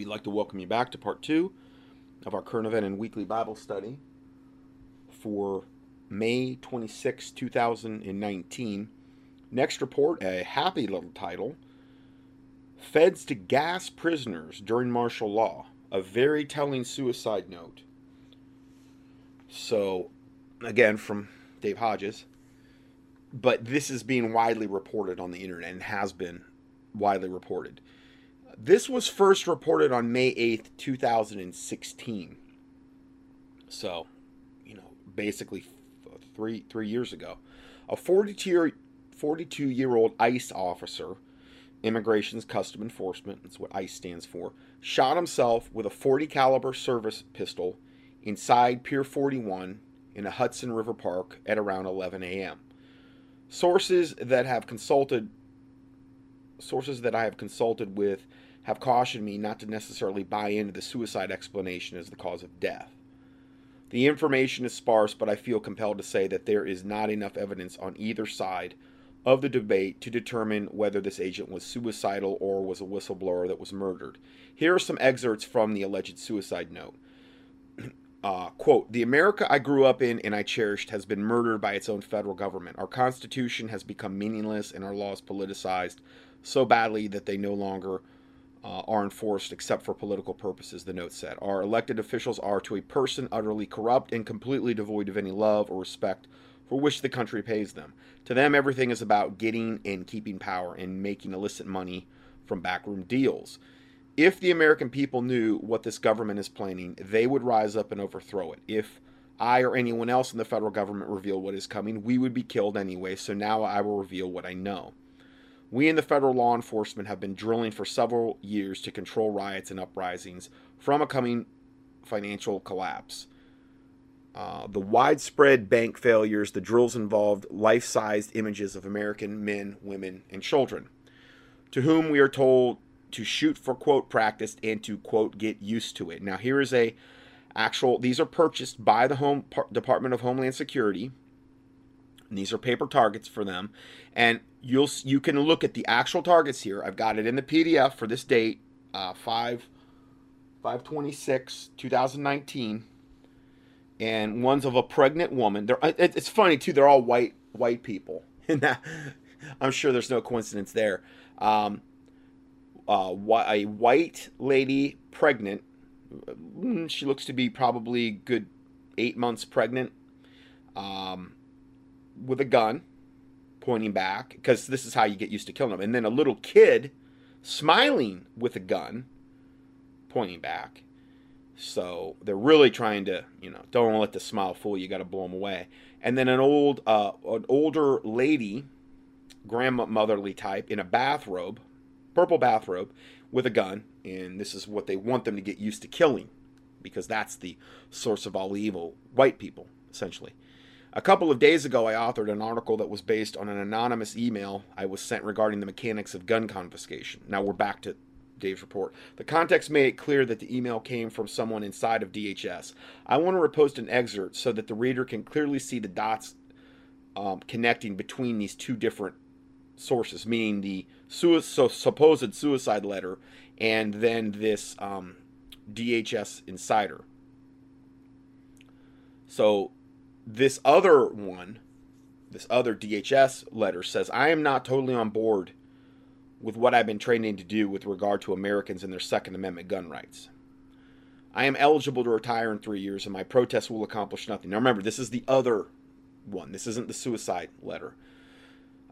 We'd like to welcome you back to part two of our current event and weekly Bible study for May 26, 2019. Next report, a happy little title Feds to gas prisoners during martial law. A very telling suicide note. So, again, from Dave Hodges. But this is being widely reported on the internet and has been widely reported. This was first reported on May 8th, 2016. So, you know, basically three three years ago. A 42 year 42 year old ICE officer, Immigration's Custom Enforcement, that's what ICE stands for, shot himself with a 40 caliber service pistol inside Pier 41 in a Hudson River Park at around 11 a.m. Sources that have consulted sources that I have consulted with have cautioned me not to necessarily buy into the suicide explanation as the cause of death. The information is sparse, but I feel compelled to say that there is not enough evidence on either side of the debate to determine whether this agent was suicidal or was a whistleblower that was murdered. Here are some excerpts from the alleged suicide note. Uh, quote, the America I grew up in and I cherished has been murdered by its own federal government. Our Constitution has become meaningless and our laws politicized so badly that they no longer uh, are enforced except for political purposes, the note said. Our elected officials are to a person utterly corrupt and completely devoid of any love or respect for which the country pays them. To them, everything is about getting and keeping power and making illicit money from backroom deals. If the American people knew what this government is planning, they would rise up and overthrow it. If I or anyone else in the federal government reveal what is coming, we would be killed anyway, so now I will reveal what I know. We in the federal law enforcement have been drilling for several years to control riots and uprisings from a coming financial collapse. Uh, the widespread bank failures, the drills involved life sized images of American men, women, and children, to whom we are told to shoot for quote practice and to quote get used to it. Now, here is a actual, these are purchased by the Home Department of Homeland Security. And these are paper targets for them. And you'll you can look at the actual targets here. I've got it in the PDF for this date, uh, 5 526 2019 and one's of a pregnant woman. They're it's funny too. They're all white white people, and that I'm sure there's no coincidence there. Um, uh, a white lady pregnant. Mm, she looks to be probably good eight months pregnant, um, with a gun pointing back because this is how you get used to killing them. And then a little kid smiling with a gun pointing back. So they're really trying to, you know, don't let the smile fool you. Got to blow them away. And then an old, uh, an older lady, grandmotherly type, in a bathrobe, purple bathrobe, with a gun. And this is what they want them to get used to killing, because that's the source of all evil. White people, essentially. A couple of days ago, I authored an article that was based on an anonymous email I was sent regarding the mechanics of gun confiscation. Now we're back to Dave's report. The context made it clear that the email came from someone inside of DHS. I want to repost an excerpt so that the reader can clearly see the dots um, connecting between these two different sources, meaning the su- so supposed suicide letter and then this um, DHS insider. So this other one, this other DHS letter says, I am not totally on board with what I've been training to do with regard to Americans and their Second Amendment gun rights. I am eligible to retire in three years, and my protest will accomplish nothing. Now, remember, this is the other one. This isn't the suicide letter.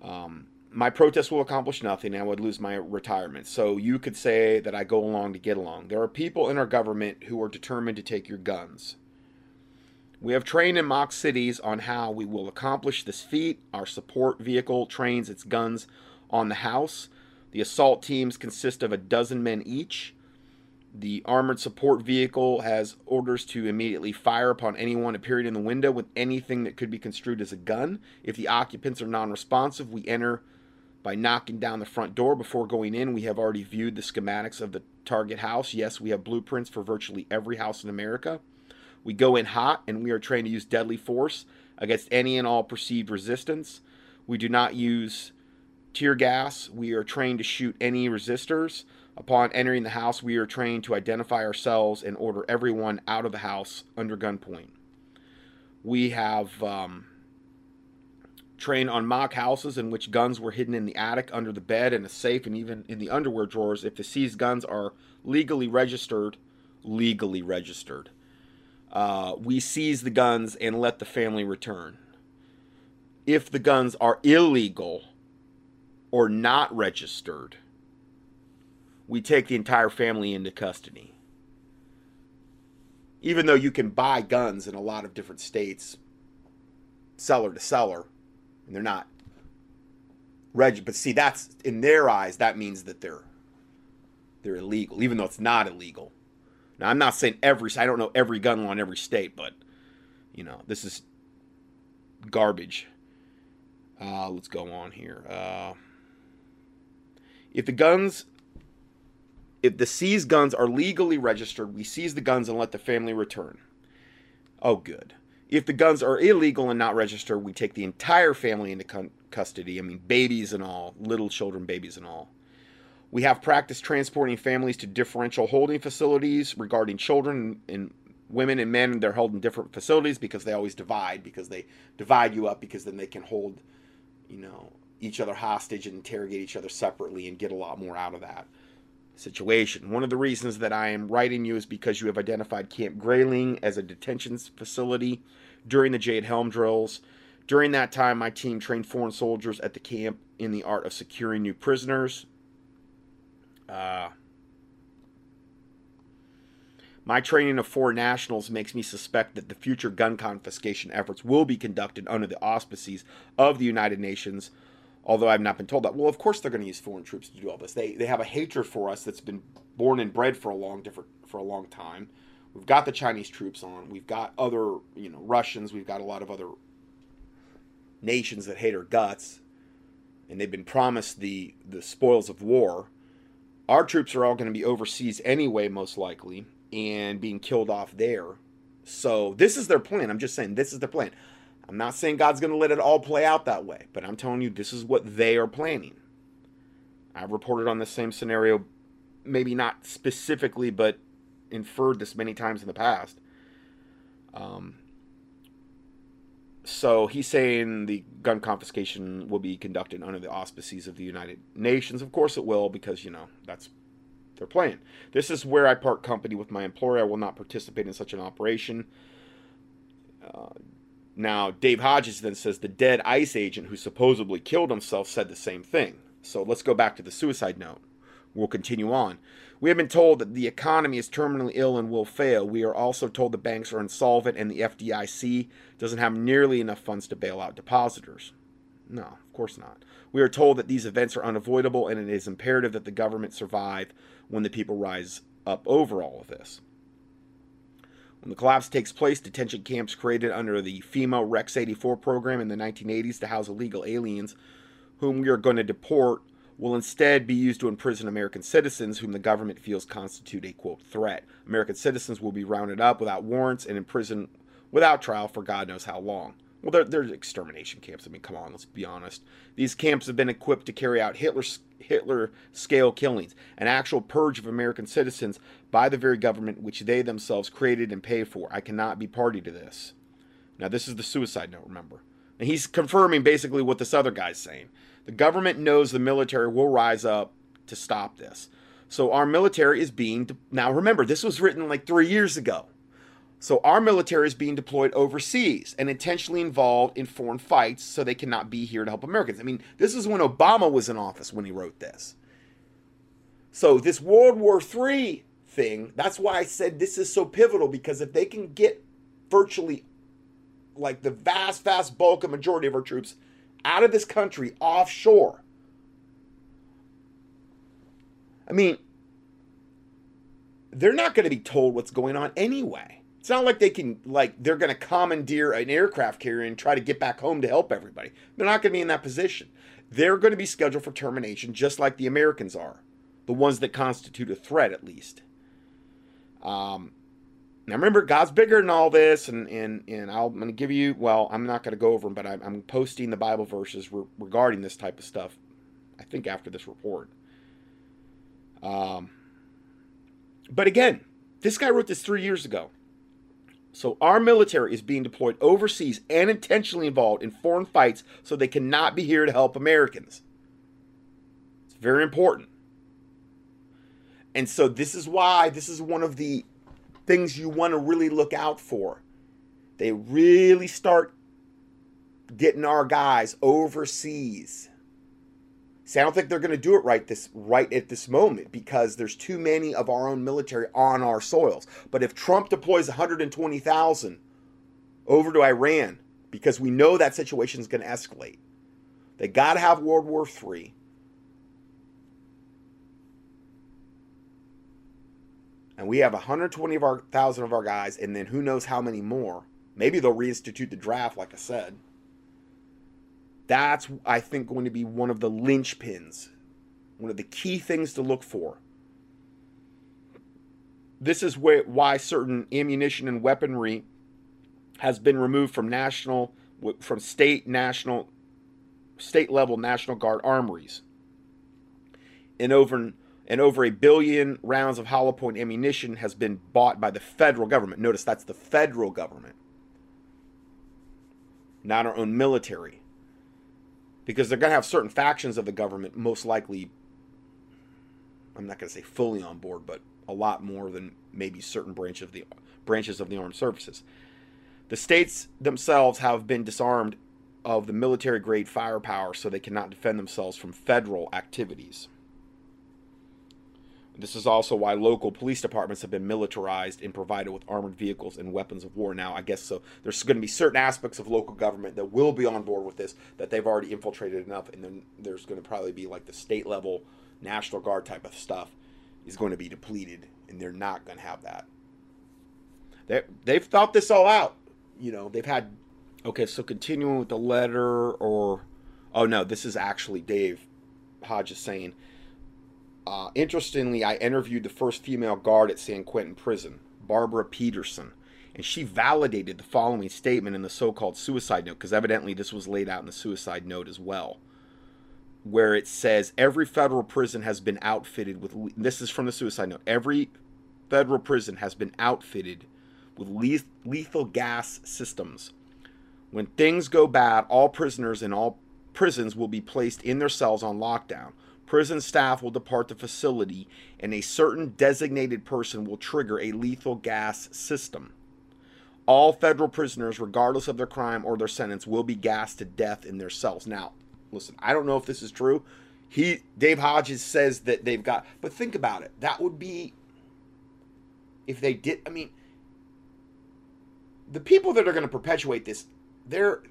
Um, my protest will accomplish nothing, and I would lose my retirement. So you could say that I go along to get along. There are people in our government who are determined to take your guns. We have trained in mock cities on how we will accomplish this feat. Our support vehicle trains its guns on the house. The assault teams consist of a dozen men each. The armored support vehicle has orders to immediately fire upon anyone appearing in the window with anything that could be construed as a gun. If the occupants are non responsive, we enter by knocking down the front door. Before going in, we have already viewed the schematics of the target house. Yes, we have blueprints for virtually every house in America. We go in hot and we are trained to use deadly force against any and all perceived resistance. We do not use tear gas. We are trained to shoot any resistors. Upon entering the house, we are trained to identify ourselves and order everyone out of the house under gunpoint. We have um, trained on mock houses in which guns were hidden in the attic, under the bed, in a safe, and even in the underwear drawers. If the seized guns are legally registered, legally registered, uh, we seize the guns and let the family return. If the guns are illegal or not registered, we take the entire family into custody. Even though you can buy guns in a lot of different states, seller to seller, and they're not reg but see that's in their eyes that means that they're they're illegal, even though it's not illegal. Now I'm not saying every I don't know every gun law in every state, but you know, this is garbage. Uh, let's go on here. Uh, if the guns if the seized guns are legally registered, we seize the guns and let the family return. Oh, good. If the guns are illegal and not registered, we take the entire family into cu- custody. I mean, babies and all, little children, babies and all. We have practice transporting families to differential holding facilities regarding children and women and men. And they're held in different facilities because they always divide, because they divide you up, because then they can hold, you know, each other hostage and interrogate each other separately and get a lot more out of that situation. One of the reasons that I am writing you is because you have identified Camp Grayling as a detention facility during the Jade Helm drills. During that time, my team trained foreign soldiers at the camp in the art of securing new prisoners. Uh, my training of foreign nationals makes me suspect that the future gun confiscation efforts will be conducted under the auspices of the United Nations although I've not been told that. Well, of course they're going to use foreign troops to do all this. They they have a hatred for us that's been born and bred for a long different for a long time. We've got the Chinese troops on. We've got other you know Russians. We've got a lot of other nations that hate our guts, and they've been promised the the spoils of war. Our troops are all going to be overseas anyway, most likely, and being killed off there. So this is their plan. I'm just saying this is their plan. I'm not saying God's going to let it all play out that way, but I'm telling you, this is what they are planning. I've reported on the same scenario, maybe not specifically, but inferred this many times in the past. Um, so he's saying the gun confiscation will be conducted under the auspices of the United Nations. Of course it will, because, you know, that's their plan. This is where I part company with my employer. I will not participate in such an operation. Uh, now, Dave Hodges then says the dead ICE agent who supposedly killed himself said the same thing. So let's go back to the suicide note. We'll continue on. We have been told that the economy is terminally ill and will fail. We are also told the banks are insolvent and the FDIC doesn't have nearly enough funds to bail out depositors. No, of course not. We are told that these events are unavoidable and it is imperative that the government survive when the people rise up over all of this. When the collapse takes place, detention camps created under the FEMA Rex 84 program in the 1980s to house illegal aliens whom we are going to deport will instead be used to imprison American citizens whom the government feels constitute a quote threat. American citizens will be rounded up without warrants and imprisoned without trial for God knows how long. Well, they're, they're extermination camps. I mean, come on, let's be honest. These camps have been equipped to carry out Hitler Hitler scale killings, an actual purge of American citizens by the very government which they themselves created and pay for. I cannot be party to this. Now, this is the suicide note, remember. And he's confirming basically what this other guy's saying. The government knows the military will rise up to stop this. So our military is being. De- now, remember, this was written like three years ago. So our military is being deployed overseas and intentionally involved in foreign fights so they cannot be here to help Americans. I mean, this is when Obama was in office when he wrote this. So this World War III thing, that's why I said this is so pivotal because if they can get virtually like the vast, vast bulk of majority of our troops out of this country offshore. I mean, they're not going to be told what's going on anyway. It's not like they can like they're going to commandeer an aircraft carrier and try to get back home to help everybody. They're not going to be in that position. They're going to be scheduled for termination just like the Americans are, the ones that constitute a threat at least. Um, now remember, God's bigger than all this, and and and i am going to give you. Well, I'm not going to go over them, but I'm, I'm posting the Bible verses re- regarding this type of stuff. I think after this report. Um, but again, this guy wrote this three years ago. So our military is being deployed overseas and intentionally involved in foreign fights so they cannot be here to help Americans. It's very important. And so this is why this is one of the things you want to really look out for. They really start getting our guys overseas. See, I don't think they're going to do it right this right at this moment because there's too many of our own military on our soils. But if Trump deploys 120,000 over to Iran, because we know that situation is going to escalate, they got to have World War III. And we have 120,000 of our guys, and then who knows how many more. Maybe they'll reinstitute the draft, like I said. That's, I think, going to be one of the linchpins, one of the key things to look for. This is why certain ammunition and weaponry has been removed from national, from state, national, state level National Guard armories. And over, and over a billion rounds of hollow point ammunition has been bought by the federal government. Notice that's the federal government, not our own military because they're going to have certain factions of the government most likely I'm not going to say fully on board, but a lot more than maybe certain branch of the branches of the armed services. The states themselves have been disarmed of the military grade firepower so they cannot defend themselves from federal activities. This is also why local police departments have been militarized and provided with armored vehicles and weapons of war. Now, I guess so. There's going to be certain aspects of local government that will be on board with this that they've already infiltrated enough, and then there's going to probably be like the state level National Guard type of stuff is going to be depleted, and they're not going to have that. They they've thought this all out. You know, they've had. Okay, so continuing with the letter, or oh no, this is actually Dave Hodges saying uh, interestingly, I interviewed the first female guard at San Quentin Prison, Barbara Peterson, and she validated the following statement in the so called suicide note, because evidently this was laid out in the suicide note as well, where it says every federal prison has been outfitted with, this is from the suicide note, every federal prison has been outfitted with lethal gas systems. When things go bad, all prisoners in all prisons will be placed in their cells on lockdown prison staff will depart the facility and a certain designated person will trigger a lethal gas system. All federal prisoners, regardless of their crime or their sentence, will be gassed to death in their cells. Now, listen, I don't know if this is true. He Dave Hodges says that they've got but think about it. That would be if they did I mean the people that are going to perpetuate this, they're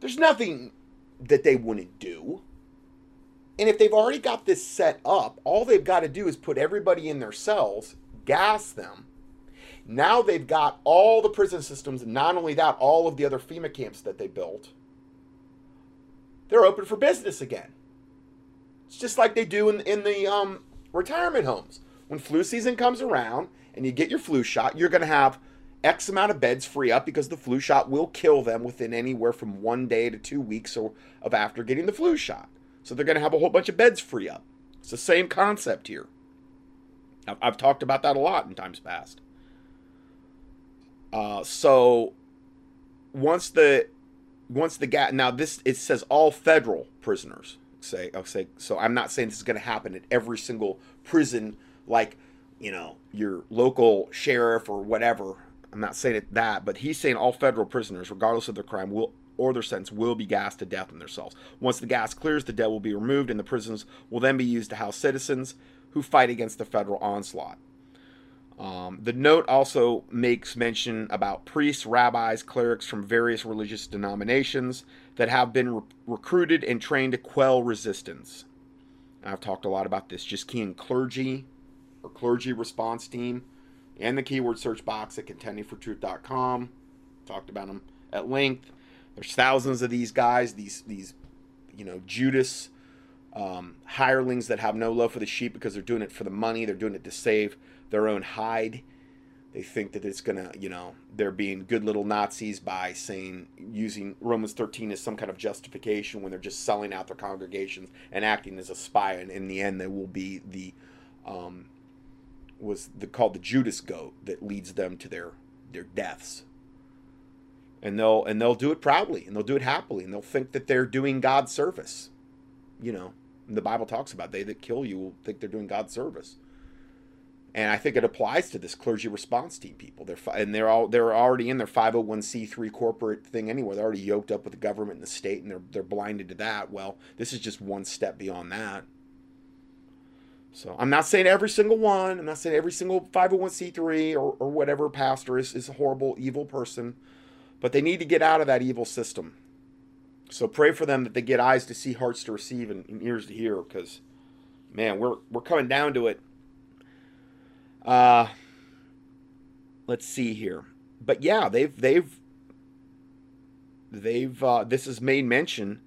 there's nothing that they wouldn't do. And if they've already got this set up, all they've got to do is put everybody in their cells, gas them. Now they've got all the prison systems, and not only that, all of the other FEMA camps that they built. They're open for business again. It's just like they do in, in the um, retirement homes. When flu season comes around and you get your flu shot, you're going to have X amount of beds free up because the flu shot will kill them within anywhere from one day to two weeks or, of after getting the flu shot. So they're going to have a whole bunch of beds free up. It's the same concept here. I've, talked about that a lot in times past. Uh, so once the once the gap now this it says all federal prisoners say I'll say so I'm not saying this is going to happen at every single prison like you know your local sheriff or whatever I'm not saying it that but he's saying all federal prisoners regardless of their crime will or their sentence will be gassed to death in their cells. Once the gas clears, the dead will be removed, and the prisons will then be used to house citizens who fight against the federal onslaught. Um, the note also makes mention about priests, rabbis, clerics from various religious denominations that have been re- recruited and trained to quell resistance. I've talked a lot about this. Just key in clergy or clergy response team and the keyword search box at contendingfortruth.com. Talked about them at length. There's thousands of these guys, these these you know Judas um, hirelings that have no love for the sheep because they're doing it for the money. They're doing it to save their own hide. They think that it's gonna, you know, they're being good little Nazis by saying using Romans 13 as some kind of justification when they're just selling out their congregations and acting as a spy. And in the end, they will be the um, was the, called the Judas goat that leads them to their their deaths. And they'll and they'll do it proudly and they'll do it happily and they'll think that they're doing God's service. You know, the Bible talks about they that kill you will think they're doing God's service. And I think it applies to this clergy response team people. They're and they're all they're already in their 501c3 corporate thing anyway. They're already yoked up with the government and the state and they're they're blinded to that. Well, this is just one step beyond that. So I'm not saying every single one. I'm not saying every single 501c3 or, or whatever pastor is, is a horrible, evil person. But they need to get out of that evil system. So pray for them that they get eyes to see, hearts to receive, and, and ears to hear. Because, man, we're we're coming down to it. Uh, let's see here. But yeah, they've they've they've uh, this is made mention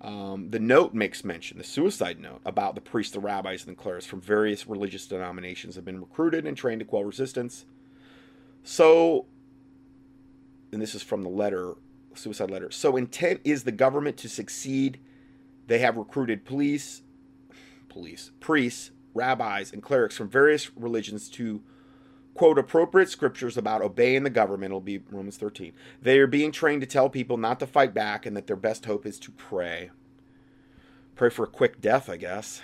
um, the note makes mention, the suicide note, about the priests, the rabbis, and the clerics from various religious denominations have been recruited and trained to quell resistance. So, and this is from the letter, suicide letter. So, intent is the government to succeed. They have recruited police, police, priests, rabbis, and clerics from various religions to quote appropriate scriptures about obeying the government. It'll be romans 13 they are being trained to tell people not to fight back and that their best hope is to pray. Pray for a quick death i guess.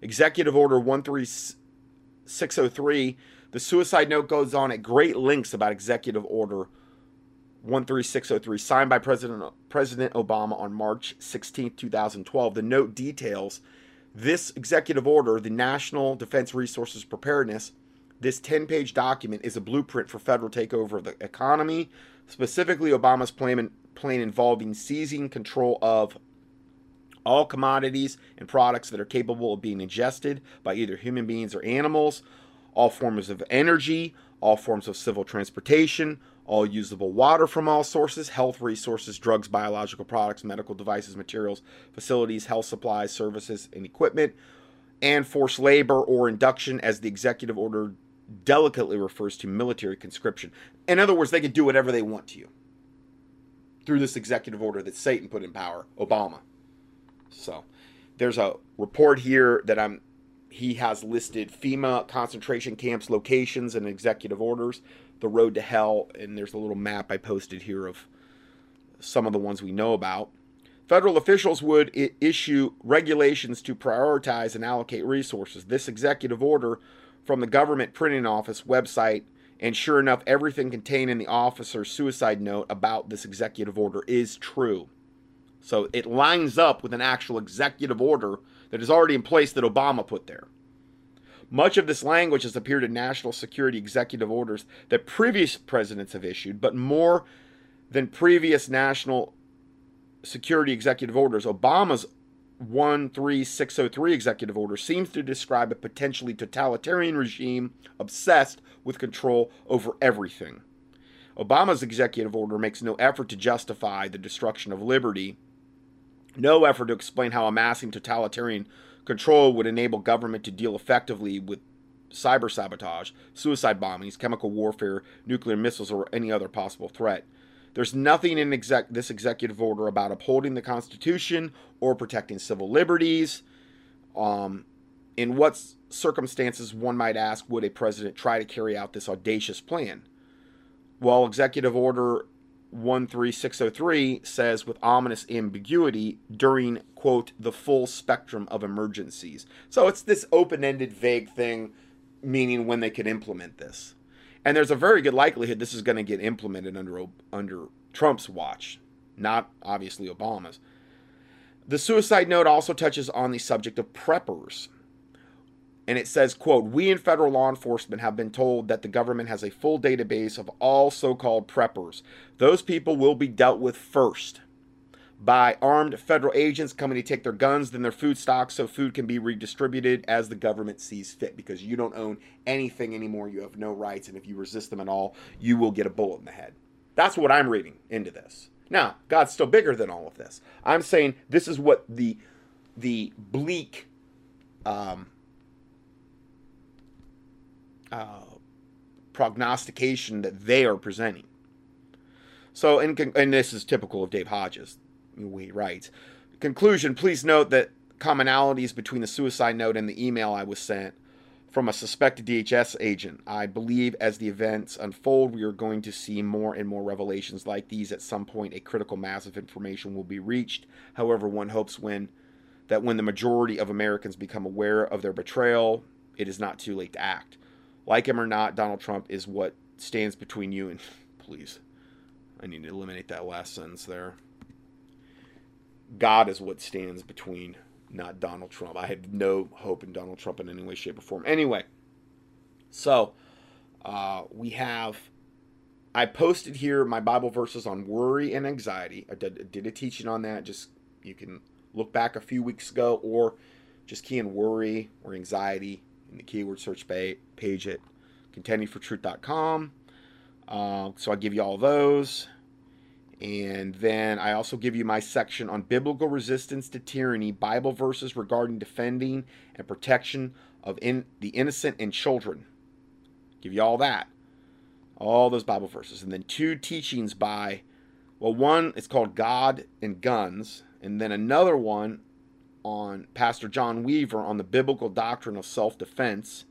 Executive order 13603 the suicide note goes on at great lengths about executive order 13603 signed by president president obama on march 16 2012 the note details this executive order the national defense resources preparedness this 10 page document is a blueprint for federal takeover of the economy, specifically Obama's plan, plan involving seizing control of all commodities and products that are capable of being ingested by either human beings or animals, all forms of energy, all forms of civil transportation, all usable water from all sources, health resources, drugs, biological products, medical devices, materials, facilities, health supplies, services, and equipment, and forced labor or induction as the executive order delicately refers to military conscription. In other words, they can do whatever they want to you through this executive order that Satan put in power, Obama. So, there's a report here that I'm he has listed FEMA concentration camps locations and executive orders, the road to hell, and there's a little map I posted here of some of the ones we know about. Federal officials would issue regulations to prioritize and allocate resources. This executive order from the government printing office website, and sure enough, everything contained in the officer's suicide note about this executive order is true. So it lines up with an actual executive order that is already in place that Obama put there. Much of this language has appeared in national security executive orders that previous presidents have issued, but more than previous national security executive orders, Obama's 13603 executive order seems to describe a potentially totalitarian regime obsessed with control over everything. Obama's executive order makes no effort to justify the destruction of liberty, no effort to explain how amassing totalitarian control would enable government to deal effectively with cyber sabotage, suicide bombings, chemical warfare, nuclear missiles, or any other possible threat. There's nothing in exec- this executive order about upholding the Constitution or protecting civil liberties. Um, in what circumstances, one might ask, would a president try to carry out this audacious plan? Well, Executive Order 13603 says with ominous ambiguity during, quote, the full spectrum of emergencies. So it's this open ended, vague thing, meaning when they could implement this. And there's a very good likelihood this is going to get implemented under under Trump's watch, not obviously Obama's. The suicide note also touches on the subject of preppers. And it says, quote, we in federal law enforcement have been told that the government has a full database of all so-called preppers. Those people will be dealt with first by armed federal agents coming to take their guns, then their food stocks, so food can be redistributed as the government sees fit because you don't own anything anymore. You have no rights, and if you resist them at all, you will get a bullet in the head. That's what I'm reading into this. Now, God's still bigger than all of this. I'm saying this is what the the bleak um, uh, prognostication that they are presenting. So, con- and this is typical of Dave Hodges. He writes, conclusion, please note that commonalities between the suicide note and the email I was sent from a suspected DHS agent. I believe as the events unfold, we are going to see more and more revelations like these. At some point, a critical mass of information will be reached. However, one hopes when that when the majority of Americans become aware of their betrayal, it is not too late to act. Like him or not, Donald Trump is what stands between you and please. I need to eliminate that last sentence there. God is what stands between, not Donald Trump. I have no hope in Donald Trump in any way, shape, or form. Anyway, so uh, we have. I posted here my Bible verses on worry and anxiety. I did, did a teaching on that. Just you can look back a few weeks ago or just key in worry or anxiety in the keyword search page at contendingfortruth.com. Uh, so I give you all those. And then I also give you my section on biblical resistance to tyranny, Bible verses regarding defending and protection of in, the innocent and children. Give you all that. All those Bible verses. And then two teachings by, well, one is called God and Guns, and then another one on Pastor John Weaver on the biblical doctrine of self defense.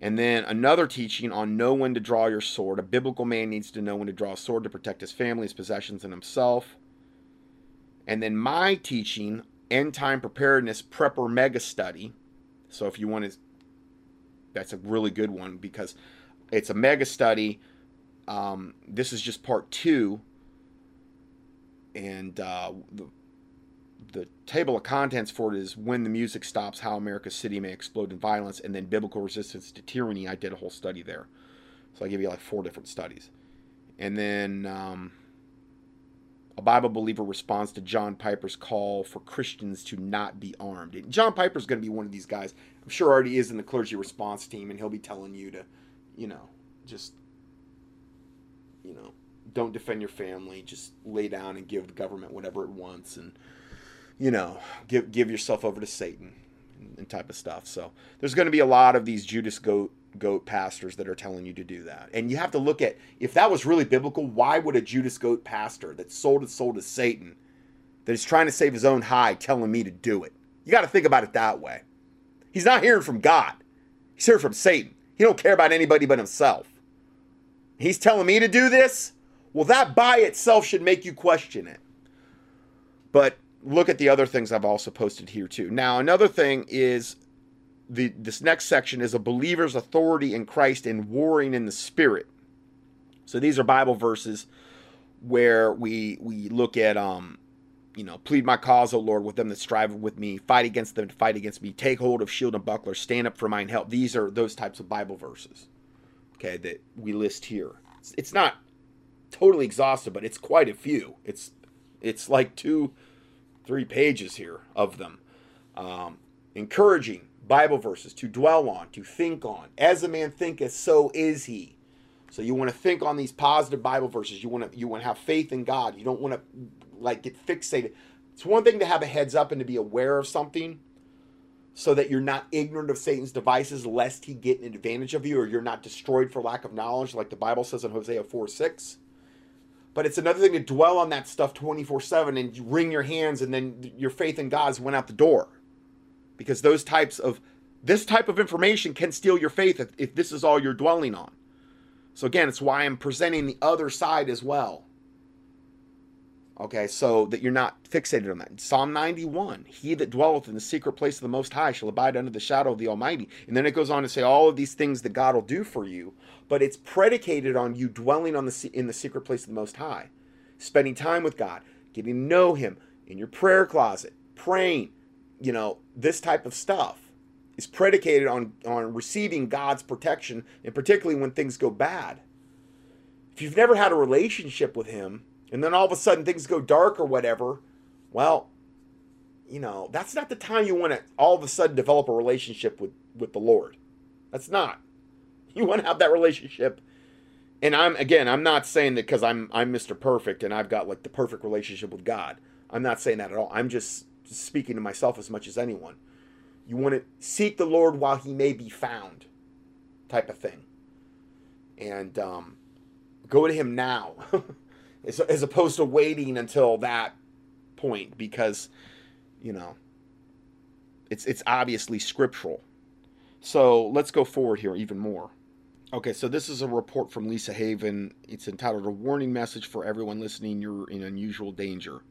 And then another teaching on know when to draw your sword. A biblical man needs to know when to draw a sword to protect his family, his possessions, and himself. And then my teaching, End Time Preparedness Prepper Mega Study. So if you want to, that's a really good one because it's a mega study. Um, this is just part two. And uh, the the table of contents for it is when the music stops, how America's city may explode in violence, and then biblical resistance to tyranny. I did a whole study there, so I give you like four different studies, and then um, a Bible believer responds to John Piper's call for Christians to not be armed. And John Piper's going to be one of these guys. I'm sure already is in the clergy response team, and he'll be telling you to, you know, just, you know, don't defend your family. Just lay down and give the government whatever it wants, and you know, give give yourself over to Satan and type of stuff. So there's going to be a lot of these Judas goat goat pastors that are telling you to do that. And you have to look at if that was really biblical, why would a Judas goat pastor that sold his soul to Satan, that is trying to save his own hide, telling me to do it? You got to think about it that way. He's not hearing from God. He's hearing from Satan. He don't care about anybody but himself. He's telling me to do this? Well, that by itself should make you question it. But look at the other things I've also posted here too. Now, another thing is the this next section is a believer's authority in Christ and warring in the spirit. So these are Bible verses where we we look at um you know, plead my cause, O Lord, with them that strive with me, fight against them to fight against me, take hold of shield and buckler, stand up for mine help. These are those types of Bible verses, okay, that we list here. It's, it's not totally exhaustive, but it's quite a few. It's it's like two three pages here of them. Um, encouraging Bible verses to dwell on, to think on. As a man thinketh, so is he. So you want to think on these positive Bible verses. You want to you want to have faith in God. You don't want to like get fixated. It's one thing to have a heads up and to be aware of something so that you're not ignorant of Satan's devices lest he get an advantage of you or you're not destroyed for lack of knowledge like the Bible says in Hosea 4 6. But it's another thing to dwell on that stuff 24 7 and wring your hands and then your faith in God's went out the door. Because those types of, this type of information can steal your faith if, if this is all you're dwelling on. So again, it's why I'm presenting the other side as well. Okay, so that you're not fixated on that. Psalm 91 He that dwelleth in the secret place of the Most High shall abide under the shadow of the Almighty. And then it goes on to say all of these things that God will do for you, but it's predicated on you dwelling on the, in the secret place of the Most High, spending time with God, getting to know Him in your prayer closet, praying, you know, this type of stuff is predicated on, on receiving God's protection, and particularly when things go bad. If you've never had a relationship with Him, and then all of a sudden things go dark or whatever, well, you know, that's not the time you want to all of a sudden develop a relationship with with the Lord. That's not. You want to have that relationship. And I'm again, I'm not saying that because I'm I'm Mr. Perfect and I've got like the perfect relationship with God. I'm not saying that at all. I'm just speaking to myself as much as anyone. You want to seek the Lord while he may be found, type of thing. and um, go to him now, as, as opposed to waiting until that point because, you know, it's it's obviously scriptural. So let's go forward here even more. Okay, so this is a report from Lisa Haven. It's entitled A Warning Message for Everyone Listening You're in Unusual Danger.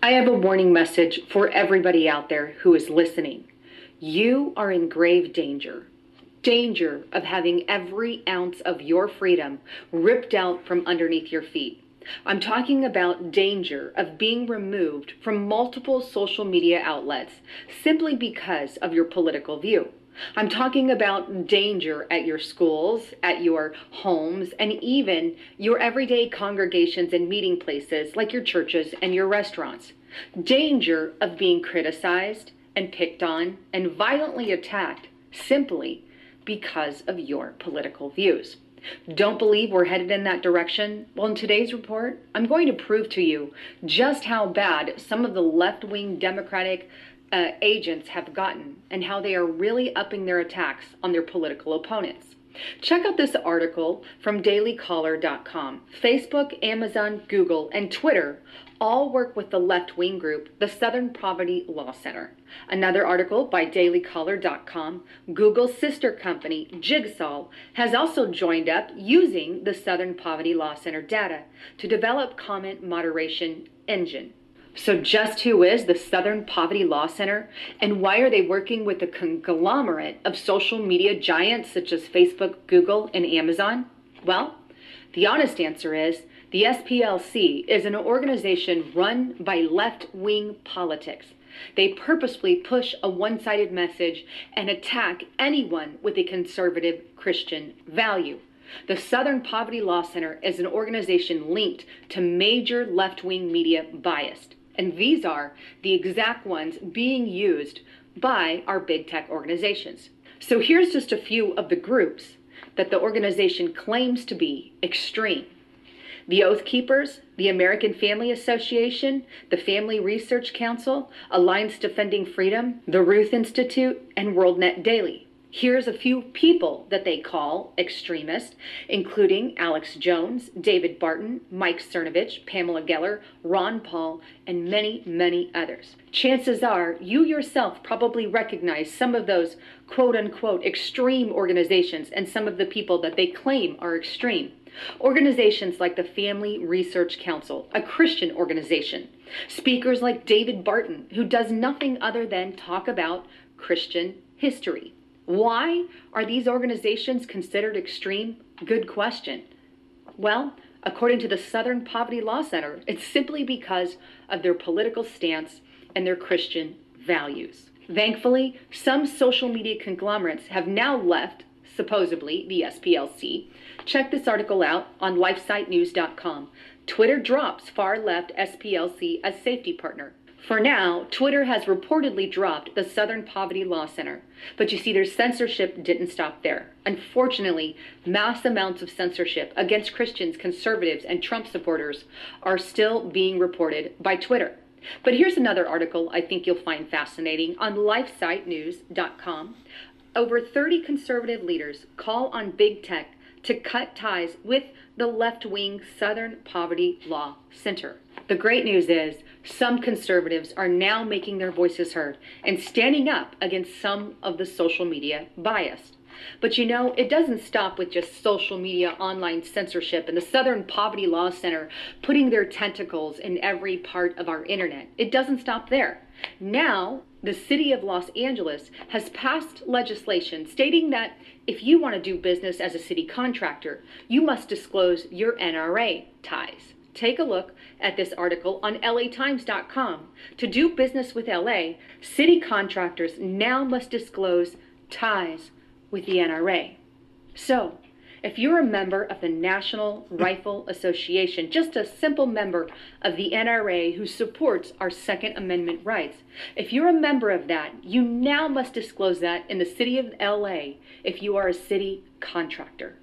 I have a warning message for everybody out there who is listening. You are in grave danger. Danger of having every ounce of your freedom ripped out from underneath your feet. I'm talking about danger of being removed from multiple social media outlets simply because of your political view. I'm talking about danger at your schools, at your homes, and even your everyday congregations and meeting places like your churches and your restaurants. Danger of being criticized and picked on and violently attacked simply because of your political views. Don't believe we're headed in that direction? Well, in today's report, I'm going to prove to you just how bad some of the left wing Democratic uh, agents have gotten and how they are really upping their attacks on their political opponents. Check out this article from dailycaller.com. Facebook, Amazon, Google, and Twitter all work with the left wing group, the Southern Poverty Law Center. Another article by dailycaller.com. Google's sister company, Jigsaw, has also joined up using the Southern Poverty Law Center data to develop comment moderation engine. So, just who is the Southern Poverty Law Center, and why are they working with a conglomerate of social media giants such as Facebook, Google, and Amazon? Well, the honest answer is the SPLC is an organization run by left wing politics. They purposefully push a one sided message and attack anyone with a conservative Christian value. The Southern Poverty Law Center is an organization linked to major left wing media bias. And these are the exact ones being used by our big tech organizations. So here's just a few of the groups that the organization claims to be extreme. The Oath Keepers, the American Family Association, the Family Research Council, Alliance Defending Freedom, the Ruth Institute, and WorldNet Daily. Here's a few people that they call extremist, including Alex Jones, David Barton, Mike Cernovich, Pamela Geller, Ron Paul, and many, many others. Chances are you yourself probably recognize some of those quote unquote extreme organizations and some of the people that they claim are extreme. Organizations like the Family Research Council, a Christian organization. Speakers like David Barton, who does nothing other than talk about Christian history. Why are these organizations considered extreme? Good question. Well, according to the Southern Poverty Law Center, it's simply because of their political stance and their Christian values. Thankfully, some social media conglomerates have now left, supposedly, the SPLC. Check this article out on lifesitenews.com. Twitter drops far left SPLC as safety partner. For now, Twitter has reportedly dropped the Southern Poverty Law Center. But you see, their censorship didn't stop there. Unfortunately, mass amounts of censorship against Christians, conservatives, and Trump supporters are still being reported by Twitter. But here's another article I think you'll find fascinating on lifesitenews.com. Over 30 conservative leaders call on big tech to cut ties with the left wing Southern Poverty Law Center. The great news is some conservatives are now making their voices heard and standing up against some of the social media bias. But you know, it doesn't stop with just social media online censorship and the Southern Poverty Law Center putting their tentacles in every part of our internet. It doesn't stop there. Now, the city of Los Angeles has passed legislation stating that if you want to do business as a city contractor, you must disclose your NRA ties. Take a look at this article on latimes.com. To do business with LA, city contractors now must disclose ties with the NRA. So, if you're a member of the National Rifle Association, just a simple member of the NRA who supports our Second Amendment rights, if you're a member of that, you now must disclose that in the city of LA if you are a city contractor.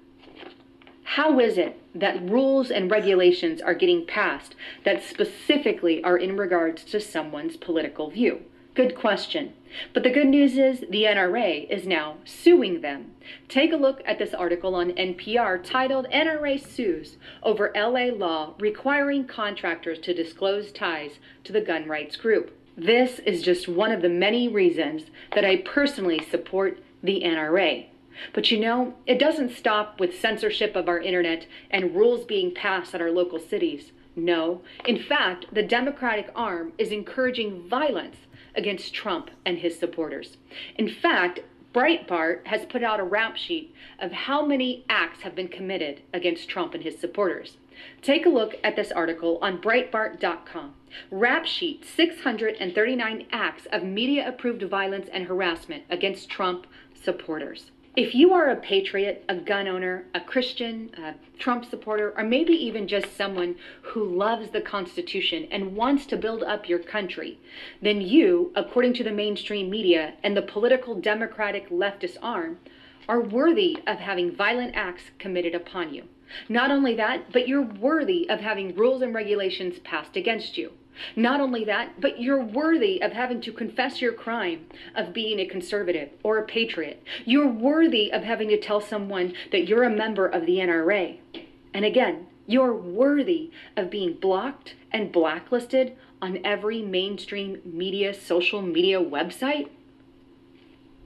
How is it that rules and regulations are getting passed that specifically are in regards to someone's political view? Good question. But the good news is the NRA is now suing them. Take a look at this article on NPR titled NRA Sues Over LA Law Requiring Contractors to Disclose Ties to the Gun Rights Group. This is just one of the many reasons that I personally support the NRA. But you know, it doesn't stop with censorship of our internet and rules being passed at our local cities. No. In fact, the Democratic arm is encouraging violence against Trump and his supporters. In fact, Breitbart has put out a rap sheet of how many acts have been committed against Trump and his supporters. Take a look at this article on Breitbart.com. Rap sheet 639 acts of media approved violence and harassment against Trump supporters. If you are a patriot, a gun owner, a Christian, a Trump supporter, or maybe even just someone who loves the Constitution and wants to build up your country, then you, according to the mainstream media and the political democratic leftist arm, are worthy of having violent acts committed upon you. Not only that, but you're worthy of having rules and regulations passed against you. Not only that, but you're worthy of having to confess your crime of being a conservative or a patriot. You're worthy of having to tell someone that you're a member of the NRA. And again, you're worthy of being blocked and blacklisted on every mainstream media, social media website.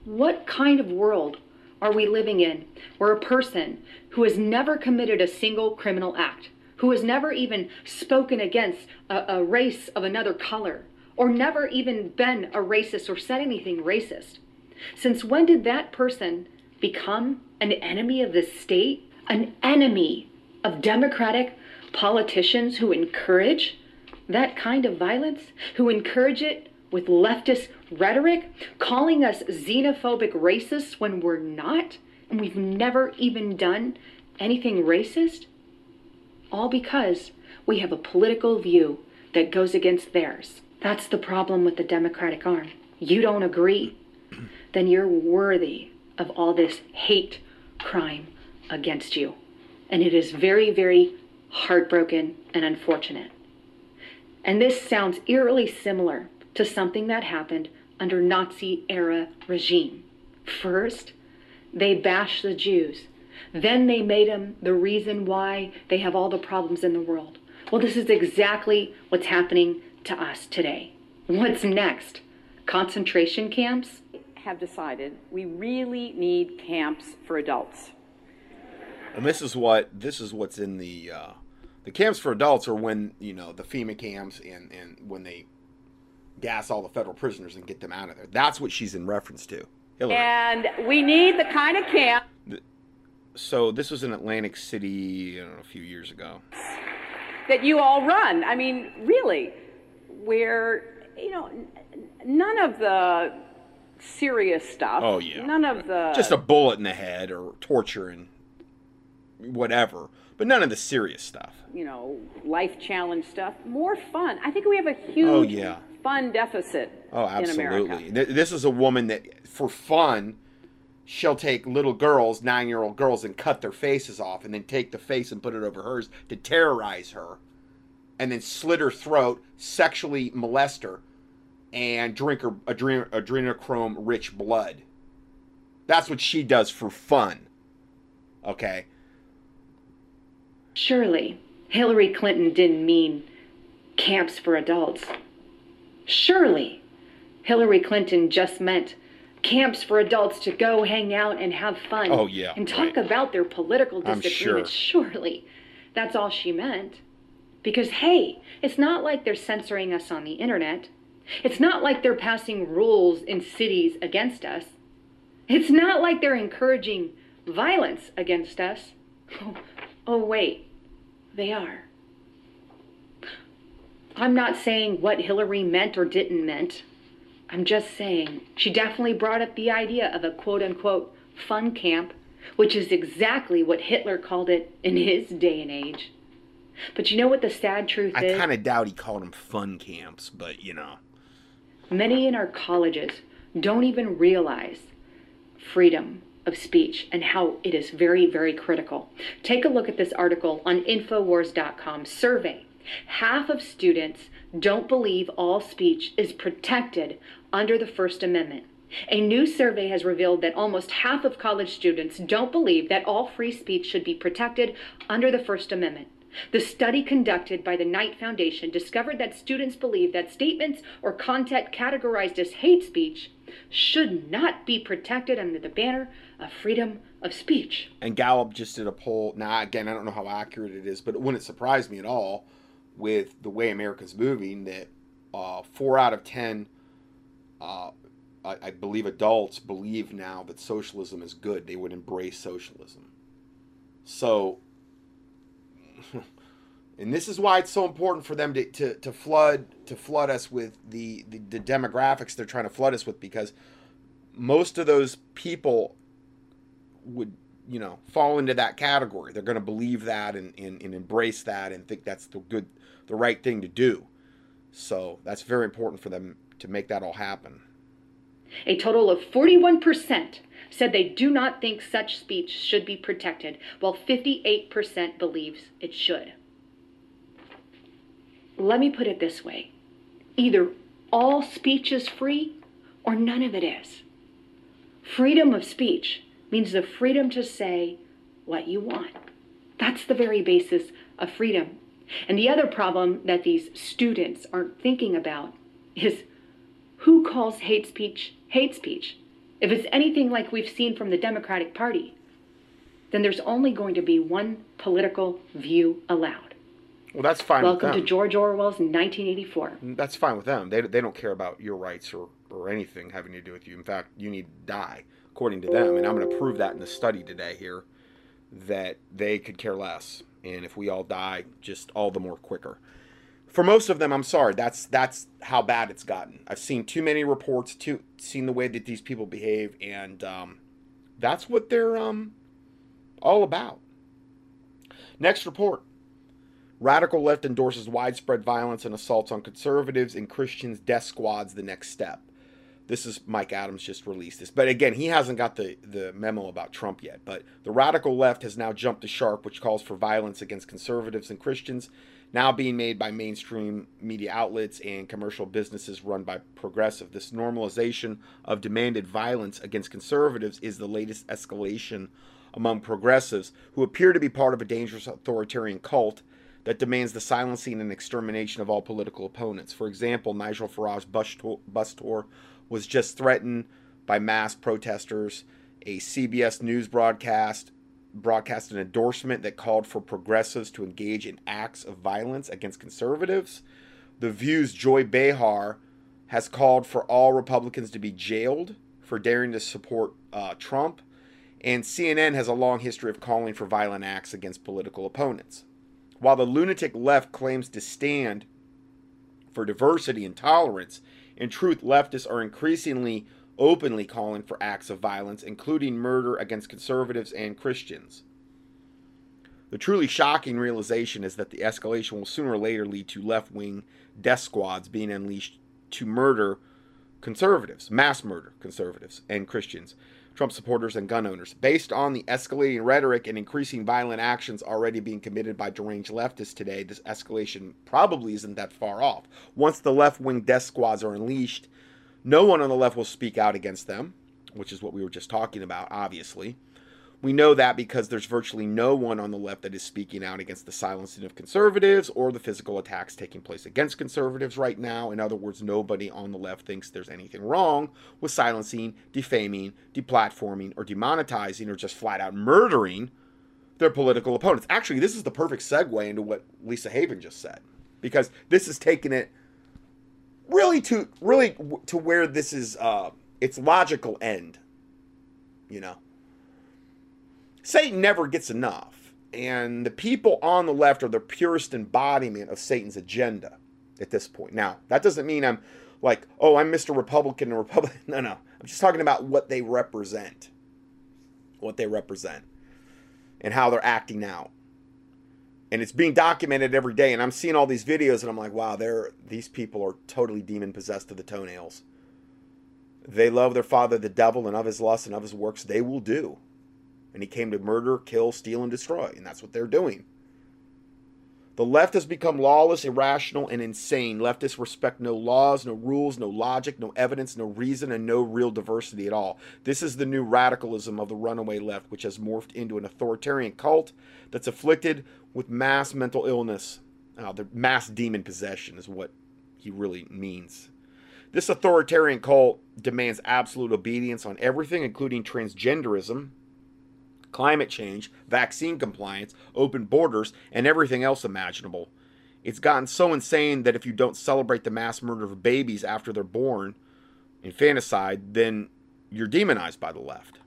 What kind of world are we living in where a person who has never committed a single criminal act who has never even spoken against a, a race of another color, or never even been a racist or said anything racist. Since when did that person become an enemy of the state? An enemy of democratic politicians who encourage that kind of violence, who encourage it with leftist rhetoric, calling us xenophobic racists when we're not, and we've never even done anything racist? All because we have a political view that goes against theirs. That's the problem with the Democratic arm. You don't agree, then you're worthy of all this hate crime against you. And it is very, very heartbroken and unfortunate. And this sounds eerily similar to something that happened under Nazi era regime. First, they bashed the Jews then they made him the reason why they have all the problems in the world. Well, this is exactly what's happening to us today. What's next? Concentration camps? Have decided we really need camps for adults. And this is what this is what's in the uh, the camps for adults are when you know the FEMA camps and and when they gas all the federal prisoners and get them out of there. That's what she's in reference to. Hillary. And we need the kind of camp so this was in Atlantic City, I don't know, a few years ago. That you all run. I mean, really, where you know none of the serious stuff. Oh yeah. None of the just a bullet in the head or torture and whatever, but none of the serious stuff. You know, life challenge stuff. More fun. I think we have a huge oh, yeah. fun deficit. Oh, absolutely. This is a woman that, for fun, she'll take little girls, nine year old girls, and cut their faces off, and then take the face and put it over hers to terrorize her, and then slit her throat, sexually molest her, and drink her adren- adrenochrome rich blood. That's what she does for fun. Okay? Surely, Hillary Clinton didn't mean camps for adults. Surely, Hillary Clinton just meant camps for adults to go hang out and have fun. Oh, yeah. And talk right. about their political disagreements. Sure. Surely that's all she meant. Because, hey, it's not like they're censoring us on the internet. It's not like they're passing rules in cities against us. It's not like they're encouraging violence against us. Oh, oh wait, they are. I'm not saying what Hillary meant or didn't meant. I'm just saying, she definitely brought up the idea of a quote unquote fun camp, which is exactly what Hitler called it in his day and age. But you know what the sad truth I is? I kind of doubt he called them fun camps, but you know. Many in our colleges don't even realize freedom of speech and how it is very, very critical. Take a look at this article on Infowars.com survey Half of students don't believe all speech is protected under the First Amendment. A new survey has revealed that almost half of college students don't believe that all free speech should be protected under the First Amendment. The study conducted by the Knight Foundation discovered that students believe that statements or content categorized as hate speech should not be protected under the banner of freedom of speech. And Gallup just did a poll. Now, again, I don't know how accurate it is, but it wouldn't surprise me at all with the way America's moving that uh, four out of ten, uh, I, I believe, adults believe now that socialism is good. They would embrace socialism. So, and this is why it's so important for them to, to, to flood to flood us with the, the, the demographics they're trying to flood us with because most of those people would you know fall into that category they're going to believe that and, and, and embrace that and think that's the good the right thing to do so that's very important for them to make that all happen A total of 41% said they do not think such speech should be protected, while 58% believes it should. Let me put it this way either all speech is free or none of it is. Freedom of speech means the freedom to say what you want. That's the very basis of freedom. And the other problem that these students aren't thinking about is who calls hate speech hate speech? If it's anything like we've seen from the Democratic Party, then there's only going to be one political view allowed. well that's fine Welcome to George Orwell's 1984. that's fine with them they, they don't care about your rights or, or anything having to do with you in fact you need to die according to them and i'm going to prove that in the study today here that they could care less and if we all die just all the more quicker for most of them i'm sorry that's that's how bad it's gotten i've seen too many reports too seen the way that these people behave and um, that's what they're um, all about next report Radical left endorses widespread violence and assaults on conservatives and Christians. Death squads the next step. This is Mike Adams just released this, but again, he hasn't got the the memo about Trump yet. But the radical left has now jumped the shark, which calls for violence against conservatives and Christians, now being made by mainstream media outlets and commercial businesses run by progressive. This normalization of demanded violence against conservatives is the latest escalation among progressives who appear to be part of a dangerous authoritarian cult that demands the silencing and extermination of all political opponents. For example, Nigel Farage bus tour, bus tour was just threatened by mass protesters. A CBS News broadcast broadcast an endorsement that called for progressives to engage in acts of violence against conservatives. The View's Joy Behar has called for all Republicans to be jailed for daring to support uh, Trump. And CNN has a long history of calling for violent acts against political opponents. While the lunatic left claims to stand for diversity and tolerance, in truth, leftists are increasingly openly calling for acts of violence, including murder against conservatives and Christians. The truly shocking realization is that the escalation will sooner or later lead to left wing death squads being unleashed to murder conservatives, mass murder conservatives and Christians, Trump supporters, and gun owners. Based on the escalating rhetoric and increasing violent actions already being committed by deranged leftists today, this escalation probably isn't that far off. Once the left wing death squads are unleashed, no one on the left will speak out against them, which is what we were just talking about, obviously. We know that because there's virtually no one on the left that is speaking out against the silencing of conservatives or the physical attacks taking place against conservatives right now. In other words, nobody on the left thinks there's anything wrong with silencing, defaming, deplatforming, or demonetizing, or just flat out murdering their political opponents. Actually, this is the perfect segue into what Lisa Haven just said, because this is taking it really to really to where this is uh, its logical end. You know. Satan never gets enough. And the people on the left are the purest embodiment of Satan's agenda at this point. Now, that doesn't mean I'm like, oh, I'm Mr. Republican and Republican. No, no. I'm just talking about what they represent. What they represent. And how they're acting out. And it's being documented every day. And I'm seeing all these videos and I'm like, wow, they're these people are totally demon possessed to the toenails. They love their father, the devil, and of his lust and of his works they will do and he came to murder, kill, steal, and destroy. And that's what they're doing. The left has become lawless, irrational, and insane. Leftists respect no laws, no rules, no logic, no evidence, no reason, and no real diversity at all. This is the new radicalism of the runaway left, which has morphed into an authoritarian cult that's afflicted with mass mental illness. Uh, the mass demon possession is what he really means. This authoritarian cult demands absolute obedience on everything, including transgenderism, climate change, vaccine compliance, open borders, and everything else imaginable. It's gotten so insane that if you don't celebrate the mass murder of babies after they're born, infanticide, then you're demonized by the left.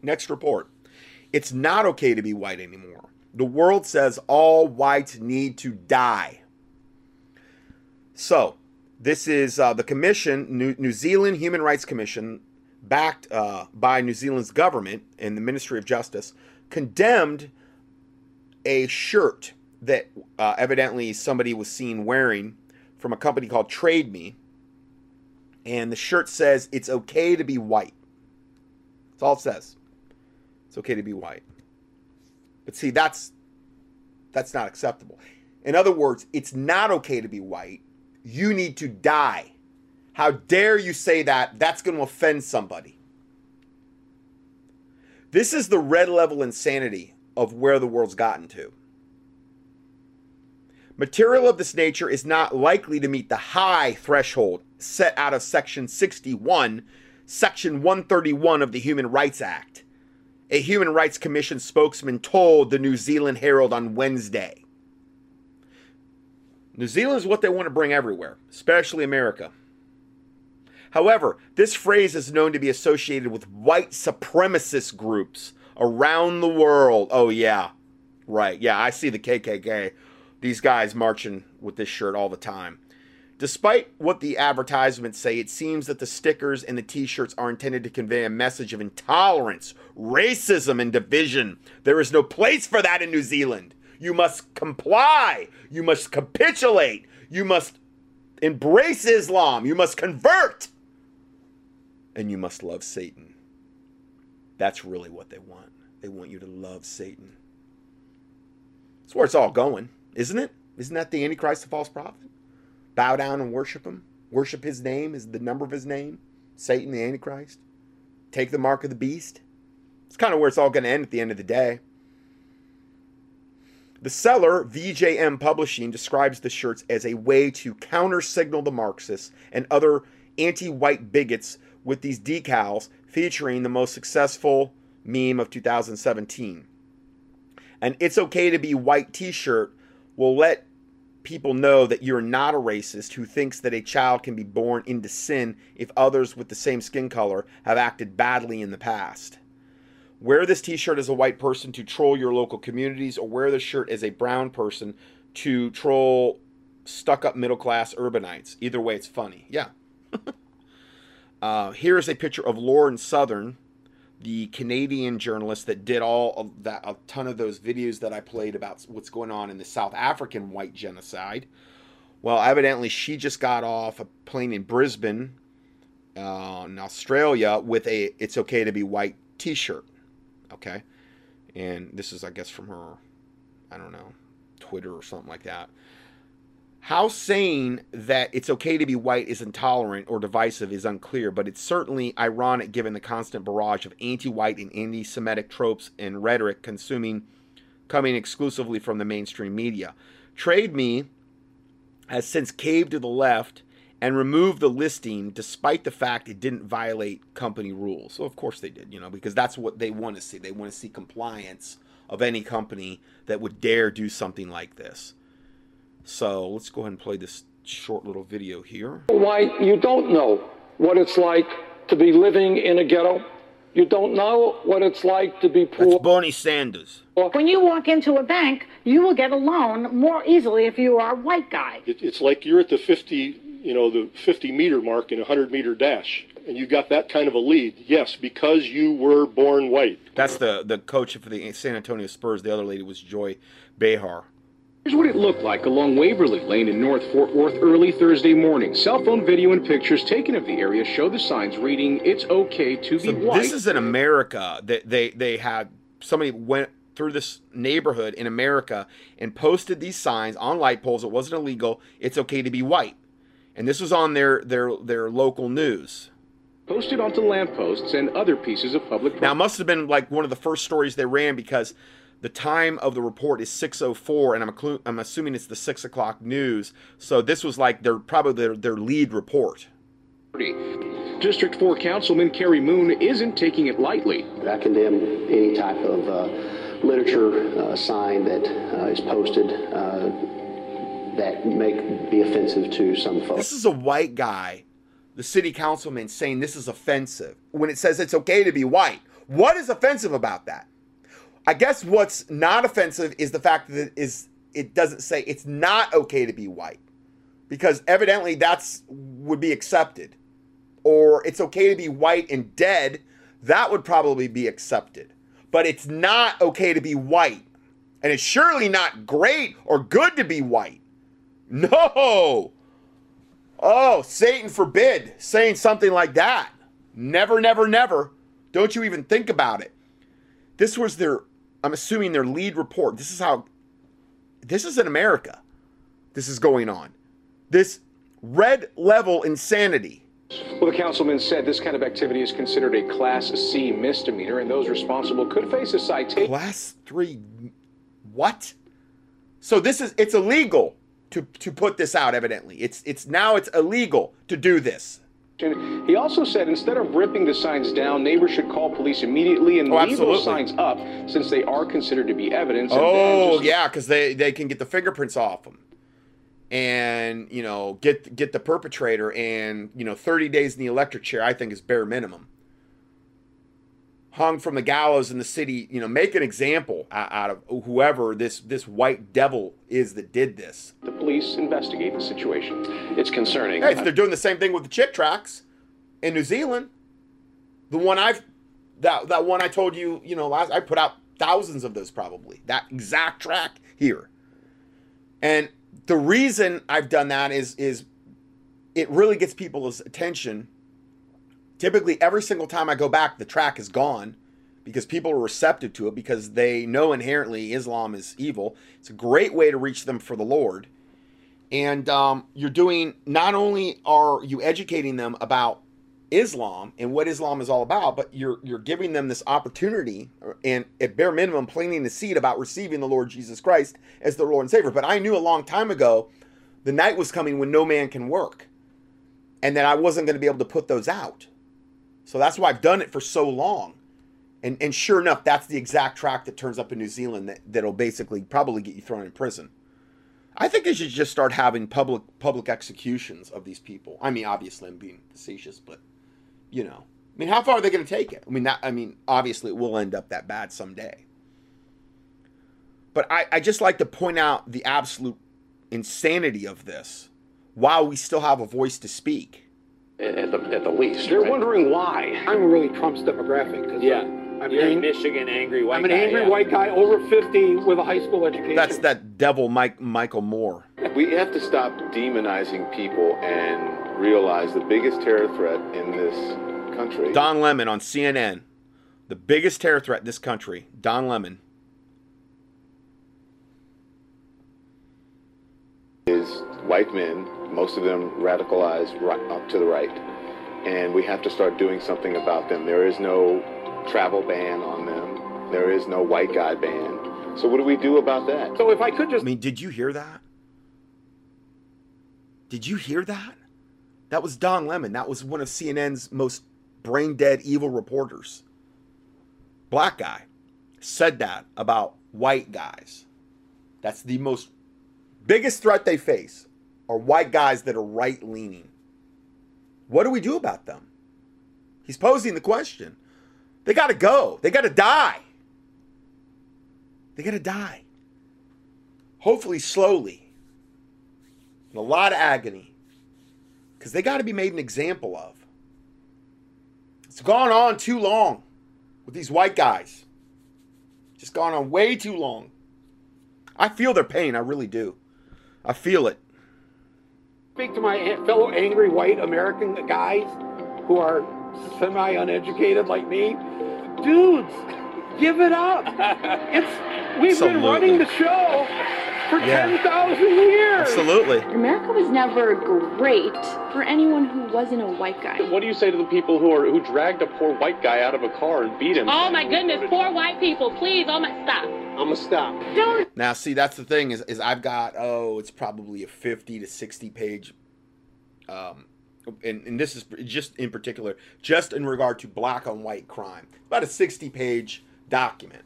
Next report. It's not okay to be white anymore. The world says all whites need to die. So, this is uh, the commission, New, New Zealand Human Rights Commission, backed uh, by New Zealand's government and the Ministry of Justice, condemned a shirt that uh, evidently somebody was seen wearing from a company called Trade Me. And the shirt says, It's okay to be white. That's all it says. It's okay to be white. But see, that's that's not acceptable. In other words, it's not okay to be white. You need to die. How dare you say that? That's going to offend somebody. This is the red level insanity of where the world's gotten to. Material of this nature is not likely to meet the high threshold set out of Section 61, Section 131 of the Human Rights Act. A Human Rights Commission spokesman told the New Zealand Herald on Wednesday. New Zealand is what they want to bring everywhere, especially America. However, this phrase is known to be associated with white supremacist groups around the world. Oh, yeah. Right. Yeah, I see the KKK. These guys marching with this shirt all the time. Despite what the advertisements say, it seems that the stickers and the t shirts are intended to convey a message of intolerance, racism, and division. There is no place for that in New Zealand. You must comply. You must capitulate. You must embrace Islam. You must convert and you must love Satan. That's really what they want. They want you to love Satan. That's where it's all going, isn't it? Isn't that the Antichrist, the false prophet? Bow down and worship him. Worship his name is the number of his name. Satan, the Antichrist. Take the mark of the beast. It's kind of where it's all going to end at the end of the day. The seller, VJM Publishing, describes the shirts as a way to counter signal the Marxists and other anti white bigots with these decals featuring the most successful meme of 2017. And It's Okay to Be White t shirt will let people know that you're not a racist who thinks that a child can be born into sin if others with the same skin color have acted badly in the past. Wear this t shirt as a white person to troll your local communities, or wear the shirt as a brown person to troll stuck up middle class urbanites. Either way, it's funny. Yeah. Uh, here is a picture of Lauren Southern, the Canadian journalist that did all of that, a ton of those videos that I played about what's going on in the South African white genocide. Well, evidently, she just got off a plane in Brisbane, uh, in Australia, with a "It's okay to be white" T-shirt. Okay, and this is, I guess, from her, I don't know, Twitter or something like that. How saying that it's okay to be white is intolerant or divisive is unclear, but it's certainly ironic given the constant barrage of anti white and anti Semitic tropes and rhetoric consuming coming exclusively from the mainstream media. Trade Me has since caved to the left and removed the listing despite the fact it didn't violate company rules. So, of course, they did, you know, because that's what they want to see. They want to see compliance of any company that would dare do something like this. So let's go ahead and play this short little video here. Why you don't know what it's like to be living in a ghetto. You don't know what it's like to be poor. That's Bernie Sanders. When you walk into a bank, you will get a loan more easily if you are a white guy. It, it's like you're at the 50, you know, the 50 meter mark in a 100 meter dash, and you got that kind of a lead. Yes, because you were born white. That's the the coach for the San Antonio Spurs. The other lady was Joy Behar. Here's what it looked like along Waverly Lane in North Fort Worth early Thursday morning. Cell phone video and pictures taken of the area show the signs reading "It's okay to be white." this is in America. That they, they had somebody went through this neighborhood in America and posted these signs on light poles. It wasn't illegal. It's okay to be white, and this was on their their their local news. Posted onto lampposts and other pieces of public Now, it must have been like one of the first stories they ran because the time of the report is 6:04, and I'm acclu- I'm assuming it's the six o'clock news. So this was like their probably their, their lead report. District 4 Councilman Cary Moon isn't taking it lightly. I condemn any type of uh, literature uh, sign that uh, is posted uh, that may be offensive to some folks. This is a white guy, the city councilman, saying this is offensive when it says it's okay to be white. What is offensive about that? I guess what's not offensive is the fact that it is it doesn't say it's not okay to be white because evidently that's would be accepted or it's okay to be white and dead that would probably be accepted but it's not okay to be white and it's surely not great or good to be white no Oh, Satan forbid saying something like that. Never, never, never. Don't you even think about it. This was their, I'm assuming their lead report. This is how, this is in America. This is going on. This red level insanity. Well, the councilman said this kind of activity is considered a Class C misdemeanor, and those responsible could face a citation. Class three, what? So this is, it's illegal to, to put this out, evidently. It's, it's now it's illegal to do this. He also said instead of ripping the signs down, neighbors should call police immediately and Oh, leave those signs up since they are considered to be evidence. and Oh just- yeah, because they they can get the fingerprints off them, and you know get get the perpetrator, and you know thirty days in the electric chair. I think is bare minimum. Hung from the gallows in the city, you know, make an example out of whoever this this white devil is that did this. The police investigate the situation. It's concerning. Hey, they're doing the same thing with the Chick tracts in New Zealand. The one I've that that one I told you, you know, last I put out thousands of those probably. That exact track here. And the reason I've done that is is it really gets people's attention. Typically every single time I go back the track is gone because people are receptive to it because they know inherently Islam is evil. It's a great way to reach them for the Lord and um, you're doing not only are you educating them about Islam and what Islam is all about, but you're you're giving them this opportunity and at bare minimum planting the seed about receiving the Lord Jesus Christ as their Lord and Savior. But I knew a long time ago the night was coming when no man can work, and that I wasn't going to be able to put those out. So that's why I've done it for so long. And and sure enough, that's the exact track that turns up in New Zealand that, that'll basically probably get you thrown in prison. I think they should just start having public public executions of these people. I mean, obviously, I'm being facetious, but you know, I mean, how far are they going to take it? I mean, that, I mean, obviously, it will end up that bad someday. But I, I just like to point out the absolute insanity of this, while we still have a voice to speak. At the, at the least. They're right? wondering why. I'm really Trump's demographic. 'cause Yeah. I'm, You're a ang- Michigan angry white I'm an guy, angry yeah. white guy over 50 with a high school education. That's that devil, Mike Michael Moore. We have to stop demonizing people and realize the biggest terror threat in this country. Don Lemon on CNN, the biggest terror threat in this country. Don Lemon. is white men, most of them radicalized right up to the right. And we have to start doing something about them. There is no travel ban on them. There is no white guy ban. So what do we do about that? So if I could just I mean, did you hear that? Did you hear that? That was Don Lemon. That was one of CNN's most brain dead evil reporters. Black guy said that about white guys. That's the most biggest threat they face are white guys that are right leaning. What do we do about them? He's posing the question. They got to go. They got to die. They got to die. Hopefully, slowly. And a lot of agony. Because they got to be made an example of. It's gone on too long with these white guys. Just gone on way too long. I feel their pain. I really do. I feel it. speak to my fellow angry white American guys who are semi uneducated like me, dudes, Give it up. It's we've been running the show for Yeah. ten thousand years. Absolutely. America was never great for anyone who wasn't a white guy. What do you say to the people who are who dragged a poor white guy out of a car and beat him? Oh my goodness, poor white people, please, oh my, stop. I'ma stop. Don't Now, see, that's the thing is, is I've got oh, it's probably a fifty to sixty page, um, and, and this is just in particular, just in regard to black on white crime, about a sixty page document.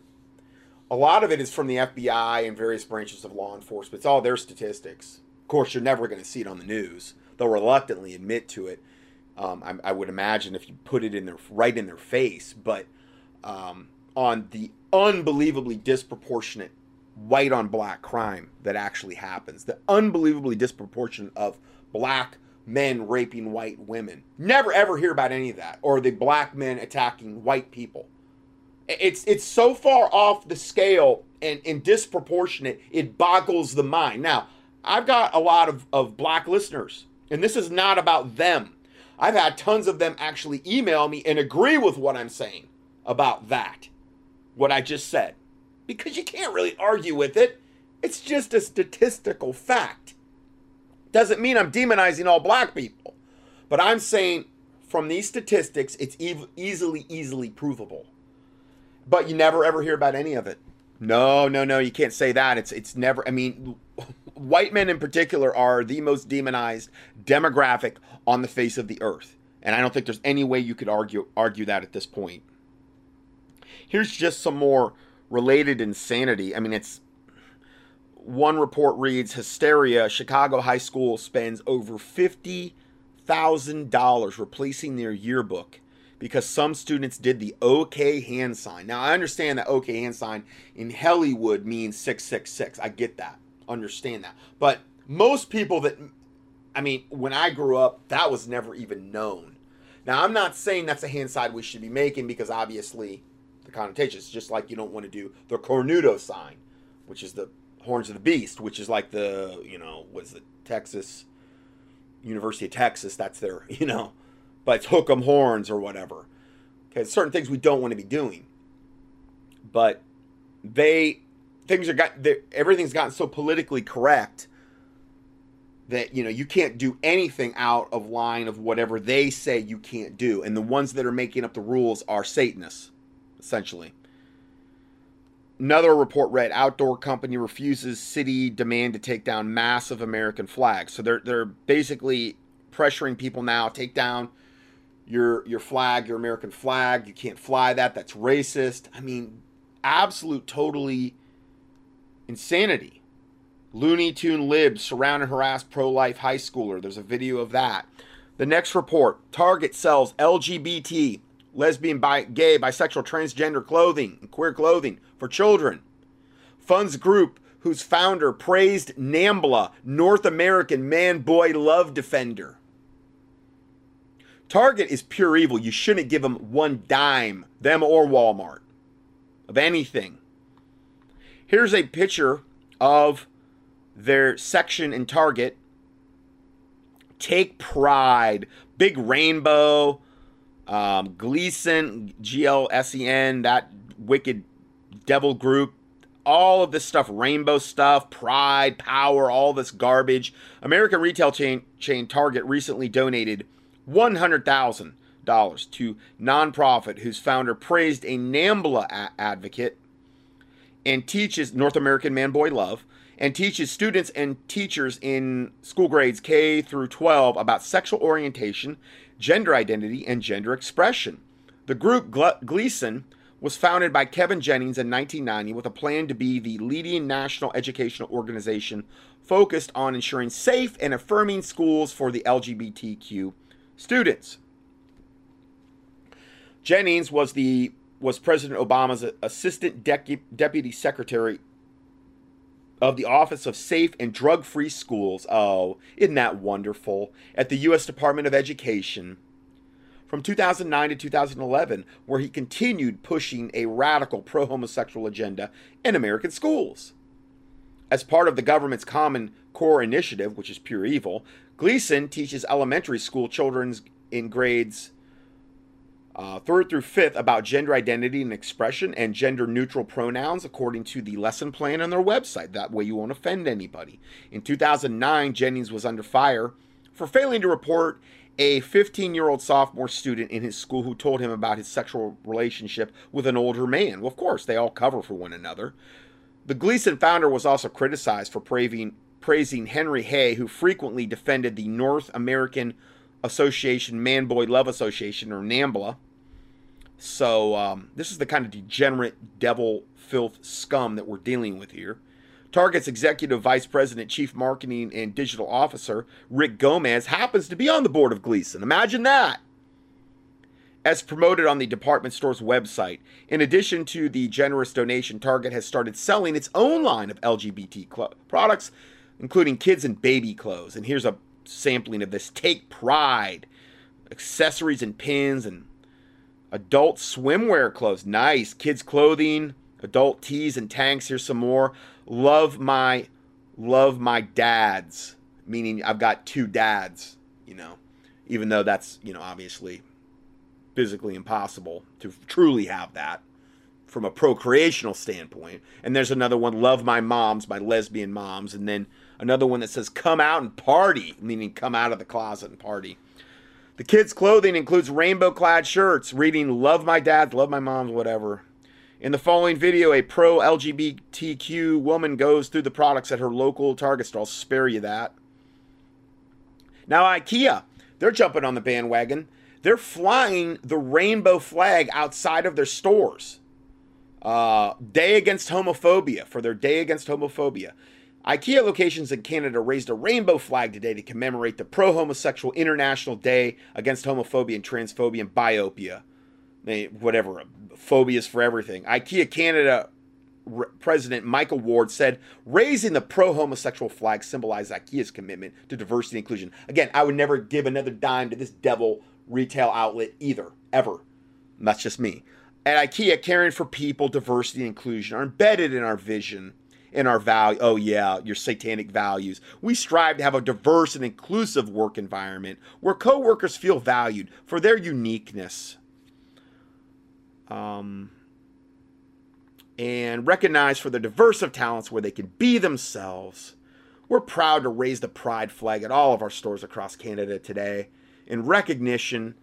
A lot of it is from the FBI and various branches of law enforcement. It's all their statistics. Of course, you're never going to see it on the news. They'll reluctantly admit to it. Um, I, I would imagine if you put it in their right in their face, but um, on the unbelievably disproportionate white on black crime that actually happens, the unbelievably disproportionate of black men raping white women. Never ever hear about any of that, or the black men attacking white people. It's it's so far off the scale and, and disproportionate, it boggles the mind. Now, I've got a lot of, of black listeners, and this is not about them. I've had tons of them actually email me and agree with what I'm saying about that, what I just said. Because you can't really argue with it. It's just a statistical fact. Doesn't mean I'm demonizing all black people. But I'm saying from these statistics, it's ev- easily, easily provable. But you never ever hear about any of it. No, no, no, you can't say that. It's it's never I mean white men in particular are the most demonized demographic on the face of the earth. And I don't think there's any way you could argue argue that at this point. Here's just some more related insanity. I mean, it's one report reads hysteria chicago high school spends over $50000 replacing their yearbook because some students did the OK hand sign. Now, I understand that OK hand sign in Hollywood means 666. I get that. Understand that. But most people that, I mean, when I grew up, that was never even known. Now, I'm not saying that's a hand sign we should be making because obviously the connotation is just like you don't want to do the cornudo sign, which is the horns of the beast, which is like the, you know, was the Texas, University of Texas, that's their, you know, but it's hook 'em horns or whatever. Okay, certain things we don't want to be doing. But they things are got everything's gotten so politically correct that you know you can't do anything out of line of whatever they say you can't do, and the ones that are making up the rules are Satanists, essentially. Another report read: Outdoor company refuses city demand to take down massive American flags. So they're they're basically pressuring people now take down your your flag, your American flag. You can't fly that. That's racist. I mean, absolute, totally insanity. Looney Tune libs surround and harass pro-life high schooler. There's a video of that. The next report: Target sells LGBT, lesbian, bi- gay, bisexual, transgender clothing, and queer clothing for children. Funds group whose founder praised Nambla, North American man-boy love defender. Target is pure evil. You shouldn't give them one dime, them or Walmart, of anything. Here's a picture of their section in Target. Take pride. Big rainbow. Um, Gleason, G L S E N, that wicked devil group. All of this stuff, rainbow stuff, pride, power, all this garbage. American retail chain, chain Target recently donated $100,000 to nonprofit whose founder praised a NAMBLA a- advocate and teaches North American Man Boy Love and teaches students and teachers in school grades K through 12 about sexual orientation, gender identity, and gender expression. The group Gle- Gleason was founded by Kevin Jennings in 1990 with a plan to be the leading national educational organization focused on ensuring safe and affirming schools for the LGBTQ students. Jennings was the was President Obama's assistant Dec- deputy secretary of the Office of Safe and Drug Free Schools. Oh, isn't that wonderful? At the U.S. Department of Education from 2009 to 2011, where he continued pushing a radical pro homosexual agenda in American schools. As part of the government's Common Core initiative, which is pure evil, Gleason teaches elementary school children in grades uh, third through fifth about gender identity and expression and gender neutral pronouns according to the lesson plan on their website. That way you won't offend anybody. In 2009, Jennings was under fire for failing to report a 15 year old sophomore student in his school who told him about his sexual relationship with an older man. Well, of course, they all cover for one another. The Gleason founder was also criticized for praising, praising Henry Hay, who frequently defended the North American Association Man Boy Love Association, or NAMBLA. So, um, this is the kind of degenerate devil filth scum that we're dealing with here. Target's executive vice president, chief marketing, and digital officer, Rick Gomez, happens to be on the board of Gleason. Imagine that. As promoted on the department store's website, in addition to the generous donation, Target has started selling its own line of LGBT products, including kids and baby clothes. And here's a sampling of this Take Pride, accessories and pins, and adult swimwear clothes. Nice. Kids' clothing, adult tees and tanks. Here's some more. Love my, love my dads, meaning I've got two dads, you know, even though that's, you know, obviously physically impossible to truly have that from a procreational standpoint. And there's another one, Love My Moms, my lesbian moms. And then another one that says, Come out and party, meaning come out of the closet and party. The kids' clothing includes rainbow clad shirts reading, Love My Dad, Love My Moms, whatever. In the following video, a pro LGBTQ woman goes through the products at her local Target store. I'll spare you that. Now, IKEA, they're jumping on the bandwagon they're flying the rainbow flag outside of their stores. Uh, day against homophobia for their day against homophobia. IKEA locations in Canada raised a rainbow flag today to commemorate the pro homosexual International Day against homophobia and transphobia and biphobia. whatever, phobias for everything. IKEA Canada President Michael Ward said raising the pro homosexual flag symbolized IKEA's commitment to diversity and inclusion. Again, I would never give another dime to this devil retail outlet either, ever. And that's just me. At IKEA, caring for people, diversity, and inclusion are embedded in our vision, in our value. Oh, yeah, your satanic values. We strive to have a diverse and inclusive work environment where coworkers feel valued for their uniqueness. Um, and recognized for their diverse of talents where they can be themselves. We're proud to raise the pride flag at all of our stores across Canada today in recognition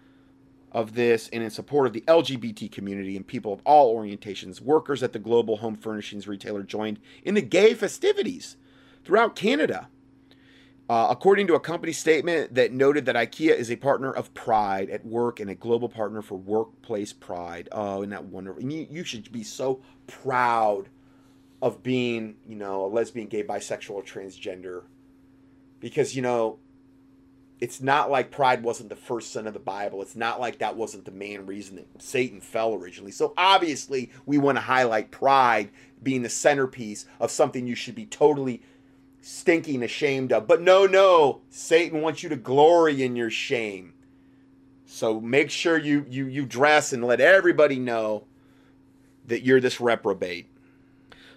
of this and in support of the LGBT community and people of all orientations, workers at the global home furnishings retailer joined in the gay festivities throughout Canada. Uh, according to a company statement that noted that IKEA is a partner of Pride at work and a global partner for workplace pride. Oh, isn't that wonderful? You should be so proud of being, you know, a lesbian, gay, bisexual, transgender. Because, you know, it's not like pride wasn't the first sin of the Bible. It's not like that wasn't the main reason that Satan fell originally. So obviously, we want to highlight pride being the centerpiece of something you should be totally stinking ashamed of. But no, no, Satan wants you to glory in your shame. So make sure you you you dress and let everybody know that you're this reprobate.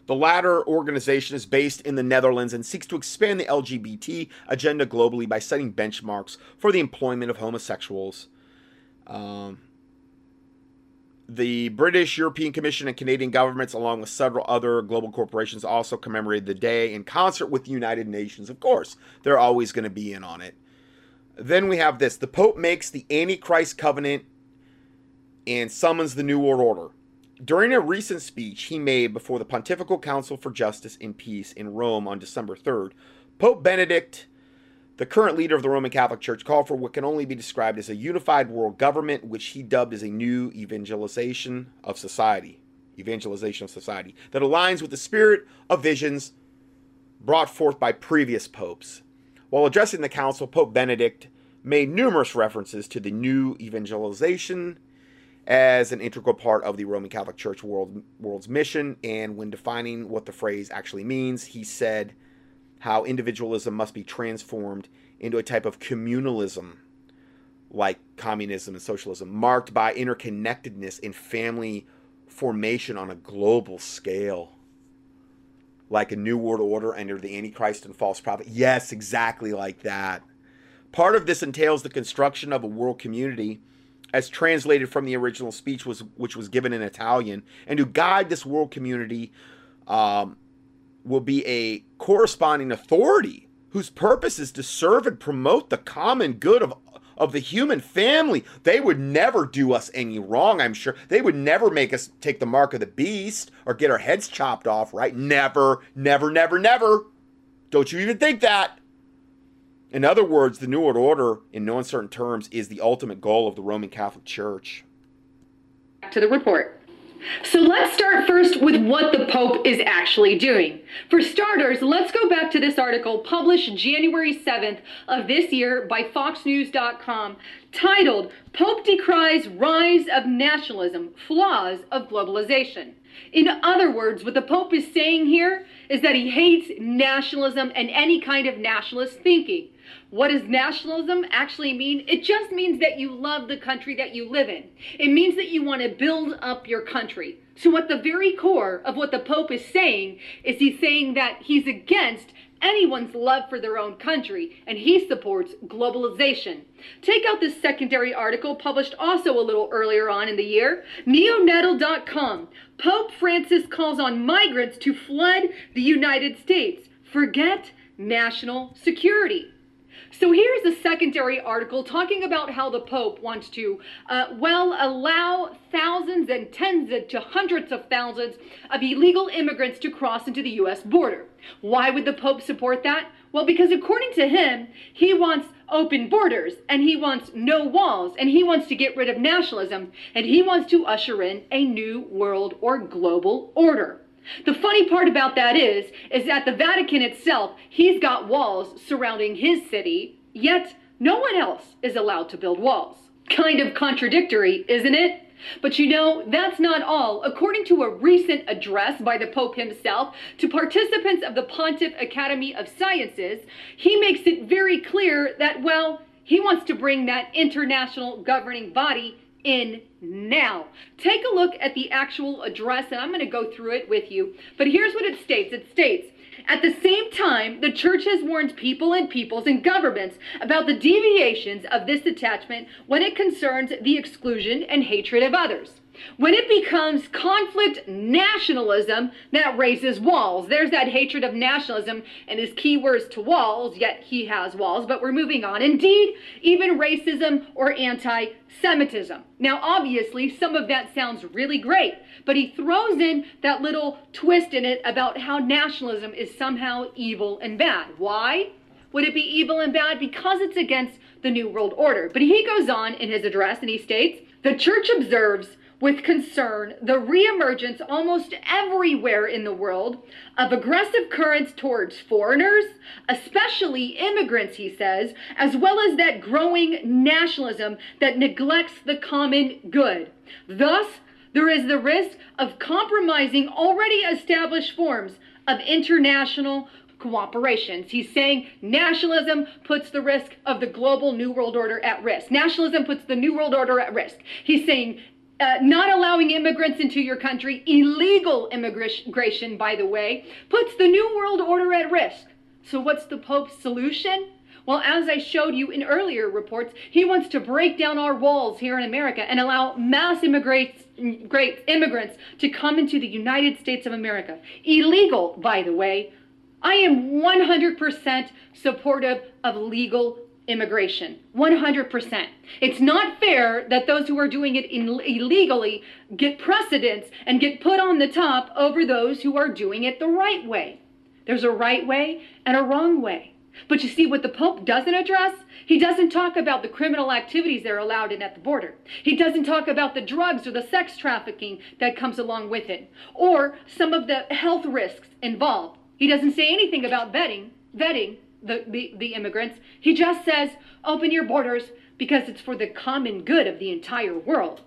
The latter organization is based in the Netherlands and seeks to expand the LGBT agenda globally by setting benchmarks for the employment of homosexuals. Um, the British, European Commission, and Canadian governments, along with several other global corporations, also commemorated the day in concert with the United Nations. Of course, they're always going to be in on it. Then we have this the Pope makes the Antichrist covenant and summons the New World Order. During a recent speech he made before the Pontifical Council for Justice and Peace in Rome on December 3rd, Pope Benedict, the current leader of the Roman Catholic Church, called for what can only be described as a unified world government, which he dubbed as a new evangelization of society. Evangelization of society that aligns with the spirit of visions brought forth by previous popes. While addressing the council, Pope Benedict made numerous references to the new evangelization as an integral part of the Roman Catholic Church world, world's mission. And when defining what the phrase actually means, he said how individualism must be transformed into a type of communalism like communism and socialism, marked by interconnectedness and family formation on a global scale. Like a new world order under the Antichrist and false prophet. Yes, exactly like that. Part of this entails the construction of a world community as translated from the original speech, was which was given in Italian, and to guide this world community um, will be a corresponding authority whose purpose is to serve and promote the common good of of the human family. They would never do us any wrong, I'm sure. They would never make us take the mark of the beast or get our heads chopped off, right? Never, never, never, never. Don't you even think that. In other words, the New World Order, in no uncertain terms, is the ultimate goal of the Roman Catholic Church. To the report. So let's start first with what the Pope is actually doing. For starters, let's go back to this article published January 7th of this year by FoxNews.com titled Pope Decries Rise of Nationalism Flaws of Globalization. In other words, what the Pope is saying here is that he hates nationalism and any kind of nationalist thinking. What does nationalism actually mean? It just means that you love the country that you live in. It means that you want to build up your country. So, at the very core of what the Pope is saying, is he's saying that he's against anyone's love for their own country and he supports globalization. Take out this secondary article published also a little earlier on in the year. Neonnettle.com. Pope Francis calls on migrants to flood the United States. Forget national security. So here's a secondary article talking about how the Pope wants to, uh, well, allow thousands and tens to hundreds of thousands of illegal immigrants to cross into the U.S. border. Why would the Pope support that? Well, because according to him, he wants open borders and he wants no walls and he wants to get rid of nationalism and he wants to usher in a new world or global order. The funny part about that is, is that the Vatican itself, he's got walls surrounding his city, yet no one else is allowed to build walls. Kind of contradictory, isn't it? But you know, that's not all. According to a recent address by the Pope himself to participants of the Pontifical Academy of Sciences, he makes it very clear that, well, he wants to bring that international governing body in now. Take a look at the actual address, and I'm going to go through it with you. But here's what it states it states, at the same time, the church has warned people and peoples and governments about the deviations of this attachment when it concerns the exclusion and hatred of others. When it becomes conflict nationalism that raises walls, there's that hatred of nationalism and his key words to walls, yet he has walls, but we're moving on. Indeed, even racism or anti Semitism. Now, obviously, some of that sounds really great, but he throws in that little twist in it about how nationalism is somehow evil and bad. Why? Would it be evil and bad? Because it's against the New World Order. But he goes on in his address and he states The church observes with concern the reemergence almost everywhere in the world of aggressive currents towards foreigners, especially immigrants, he says, as well as that growing nationalism that neglects the common good. Thus, there is the risk of compromising already established forms of international cooperations. He's saying nationalism puts the risk of the global New World Order at risk. Nationalism puts the New World Order at risk. He's saying uh, not allowing immigrants into your country, illegal immigration, by the way, puts the New World Order at risk. So, what's the Pope's solution? Well, as I showed you in earlier reports, he wants to break down our walls here in America and allow mass immigrants, great immigrants to come into the United States of America. Illegal, by the way. I am 100% supportive of legal immigration. 100%. It's not fair that those who are doing it illegally get precedence and get put on the top over those who are doing it the right way. There's a right way and a wrong way. But you see, what the Pope doesn't address, he doesn't talk about the criminal activities that are allowed in at the border. He doesn't talk about the drugs or the sex trafficking that comes along with it, or some of the health risks involved. He doesn't say anything about vetting, vetting the, the, the immigrants. He just says, open your borders because it's for the common good of the entire world.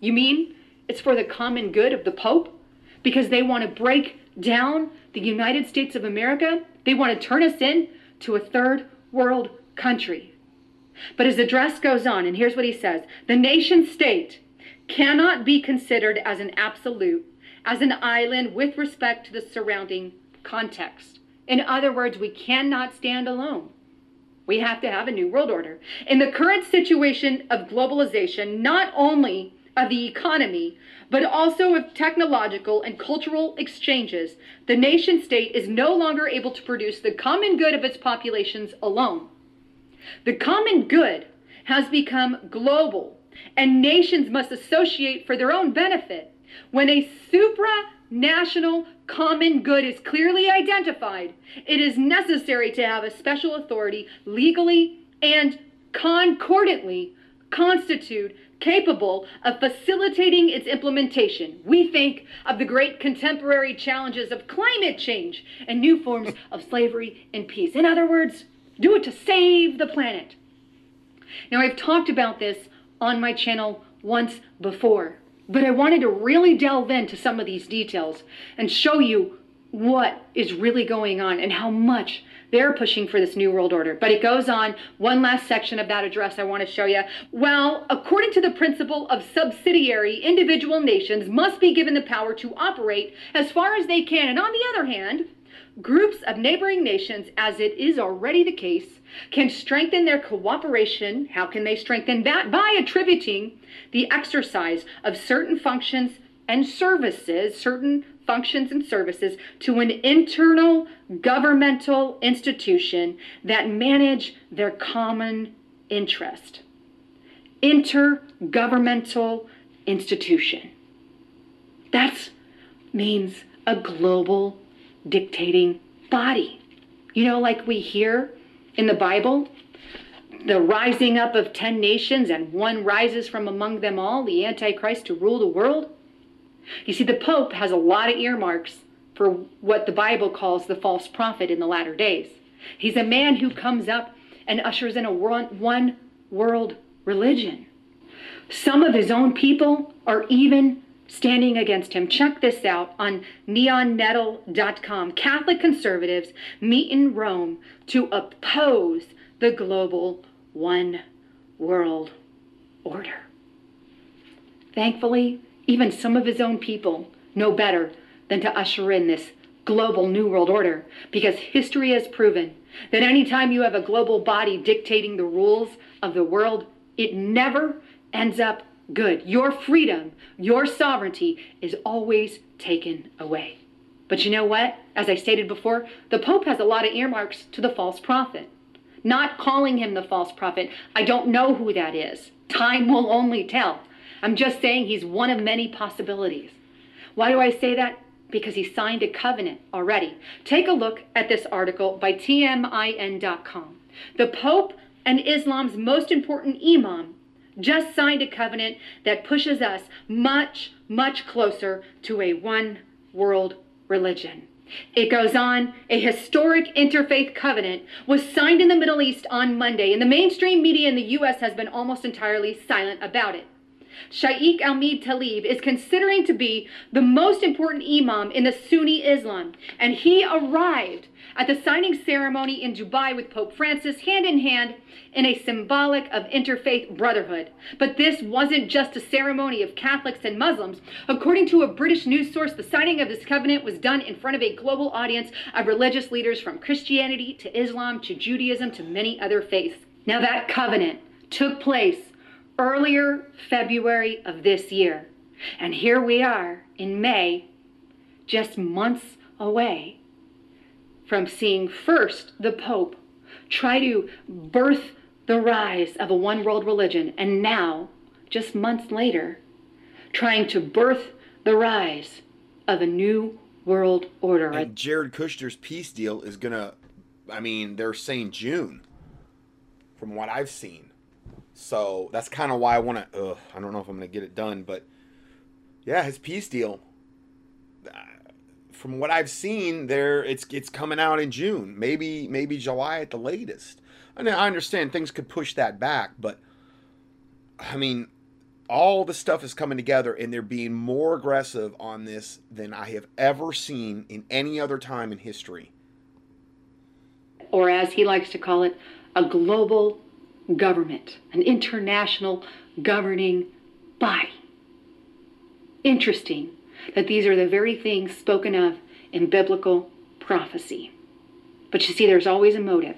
You mean it's for the common good of the Pope? Because they want to break down the United States of America? They want to turn us in to a third world country. But his address goes on, and here's what he says The nation state cannot be considered as an absolute, as an island with respect to the surrounding context. In other words, we cannot stand alone. We have to have a new world order. In the current situation of globalization, not only of the economy, but also of technological and cultural exchanges, the nation state is no longer able to produce the common good of its populations alone. The common good has become global, and nations must associate for their own benefit. When a supranational common good is clearly identified, it is necessary to have a special authority legally and concordantly constitute capable of facilitating its implementation. We think of the great contemporary challenges of climate change and new forms of slavery and peace. In other words, do it to save the planet. Now, I've talked about this on my channel once before, but I wanted to really delve into some of these details and show you what is really going on and how much they're pushing for this new world order. But it goes on. One last section of that address I want to show you. Well, according to the principle of subsidiary, individual nations must be given the power to operate as far as they can. And on the other hand, groups of neighboring nations, as it is already the case, can strengthen their cooperation. How can they strengthen that? By attributing the exercise of certain functions and services, certain functions and services to an internal governmental institution that manage their common interest. Intergovernmental institution. That means a global dictating body. You know, like we hear in the Bible, the rising up of 10 nations and one rises from among them all, the Antichrist to rule the world. You see, the Pope has a lot of earmarks for what the Bible calls the false prophet in the latter days. He's a man who comes up and ushers in a one world religion. Some of his own people are even standing against him. Check this out on neonnettle.com. Catholic conservatives meet in Rome to oppose the global one world order. Thankfully, even some of his own people know better than to usher in this global new world order because history has proven that anytime you have a global body dictating the rules of the world, it never ends up good. Your freedom, your sovereignty is always taken away. But you know what? As I stated before, the Pope has a lot of earmarks to the false prophet. Not calling him the false prophet. I don't know who that is. Time will only tell. I'm just saying he's one of many possibilities. Why do I say that? Because he signed a covenant already. Take a look at this article by TMIN.com. The Pope and Islam's most important imam just signed a covenant that pushes us much, much closer to a one world religion. It goes on, a historic interfaith covenant was signed in the Middle East on Monday, and the mainstream media in the U.S. has been almost entirely silent about it. Shaikh Ahmed Talib is considering to be the most important imam in the Sunni Islam, and he arrived at the signing ceremony in Dubai with Pope Francis hand in hand in a symbolic of interfaith brotherhood. But this wasn't just a ceremony of Catholics and Muslims. According to a British news source, the signing of this covenant was done in front of a global audience of religious leaders from Christianity to Islam to Judaism to many other faiths. Now, that covenant took place earlier February of this year. And here we are in May, just months away from seeing first the Pope try to birth the rise of a one world religion, and now, just months later, trying to birth the rise of a new world order. And Jared Kushner's peace deal is going to, I mean, they're saying June, from what I've seen. So that's kind of why I want to. I don't know if I'm going to get it done, but yeah, his peace deal. From what I've seen, there it's it's coming out in June, maybe maybe July at the latest. And I understand things could push that back, but I mean, all the stuff is coming together, and they're being more aggressive on this than I have ever seen in any other time in history. Or as he likes to call it, a global government, an international governing body. Interesting that these are the very things spoken of in biblical prophecy. But you see, there's always a motive.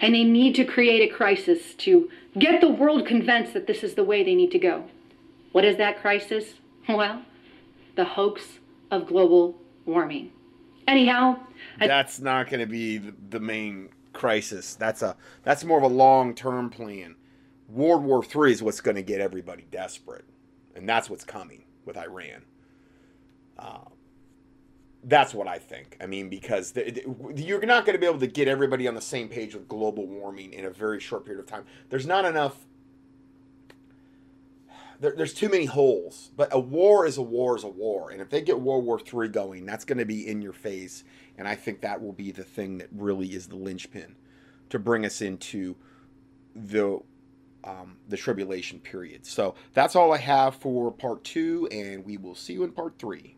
And they need to create a crisis to get the world convinced that this is the way they need to go. What is that crisis? Well, the hoax of global warming. Anyhow, I- That's not going to be the, main crisis. That's a that's more of a long term plan. World War III is what's going to get everybody desperate, and that's what's coming with Iran. Uh, that's what I think. I mean, because the, the- you're not going to be able to get everybody on the same page with global warming in a very short period of time. There's not enough. There, there's too many holes. But a war is a war is a war, and if they get World War III going, that's going to be in your face, and I think that will be the thing that really is the linchpin to bring us into the um, the tribulation period. So that's all I have for part two, and we will see you in part three.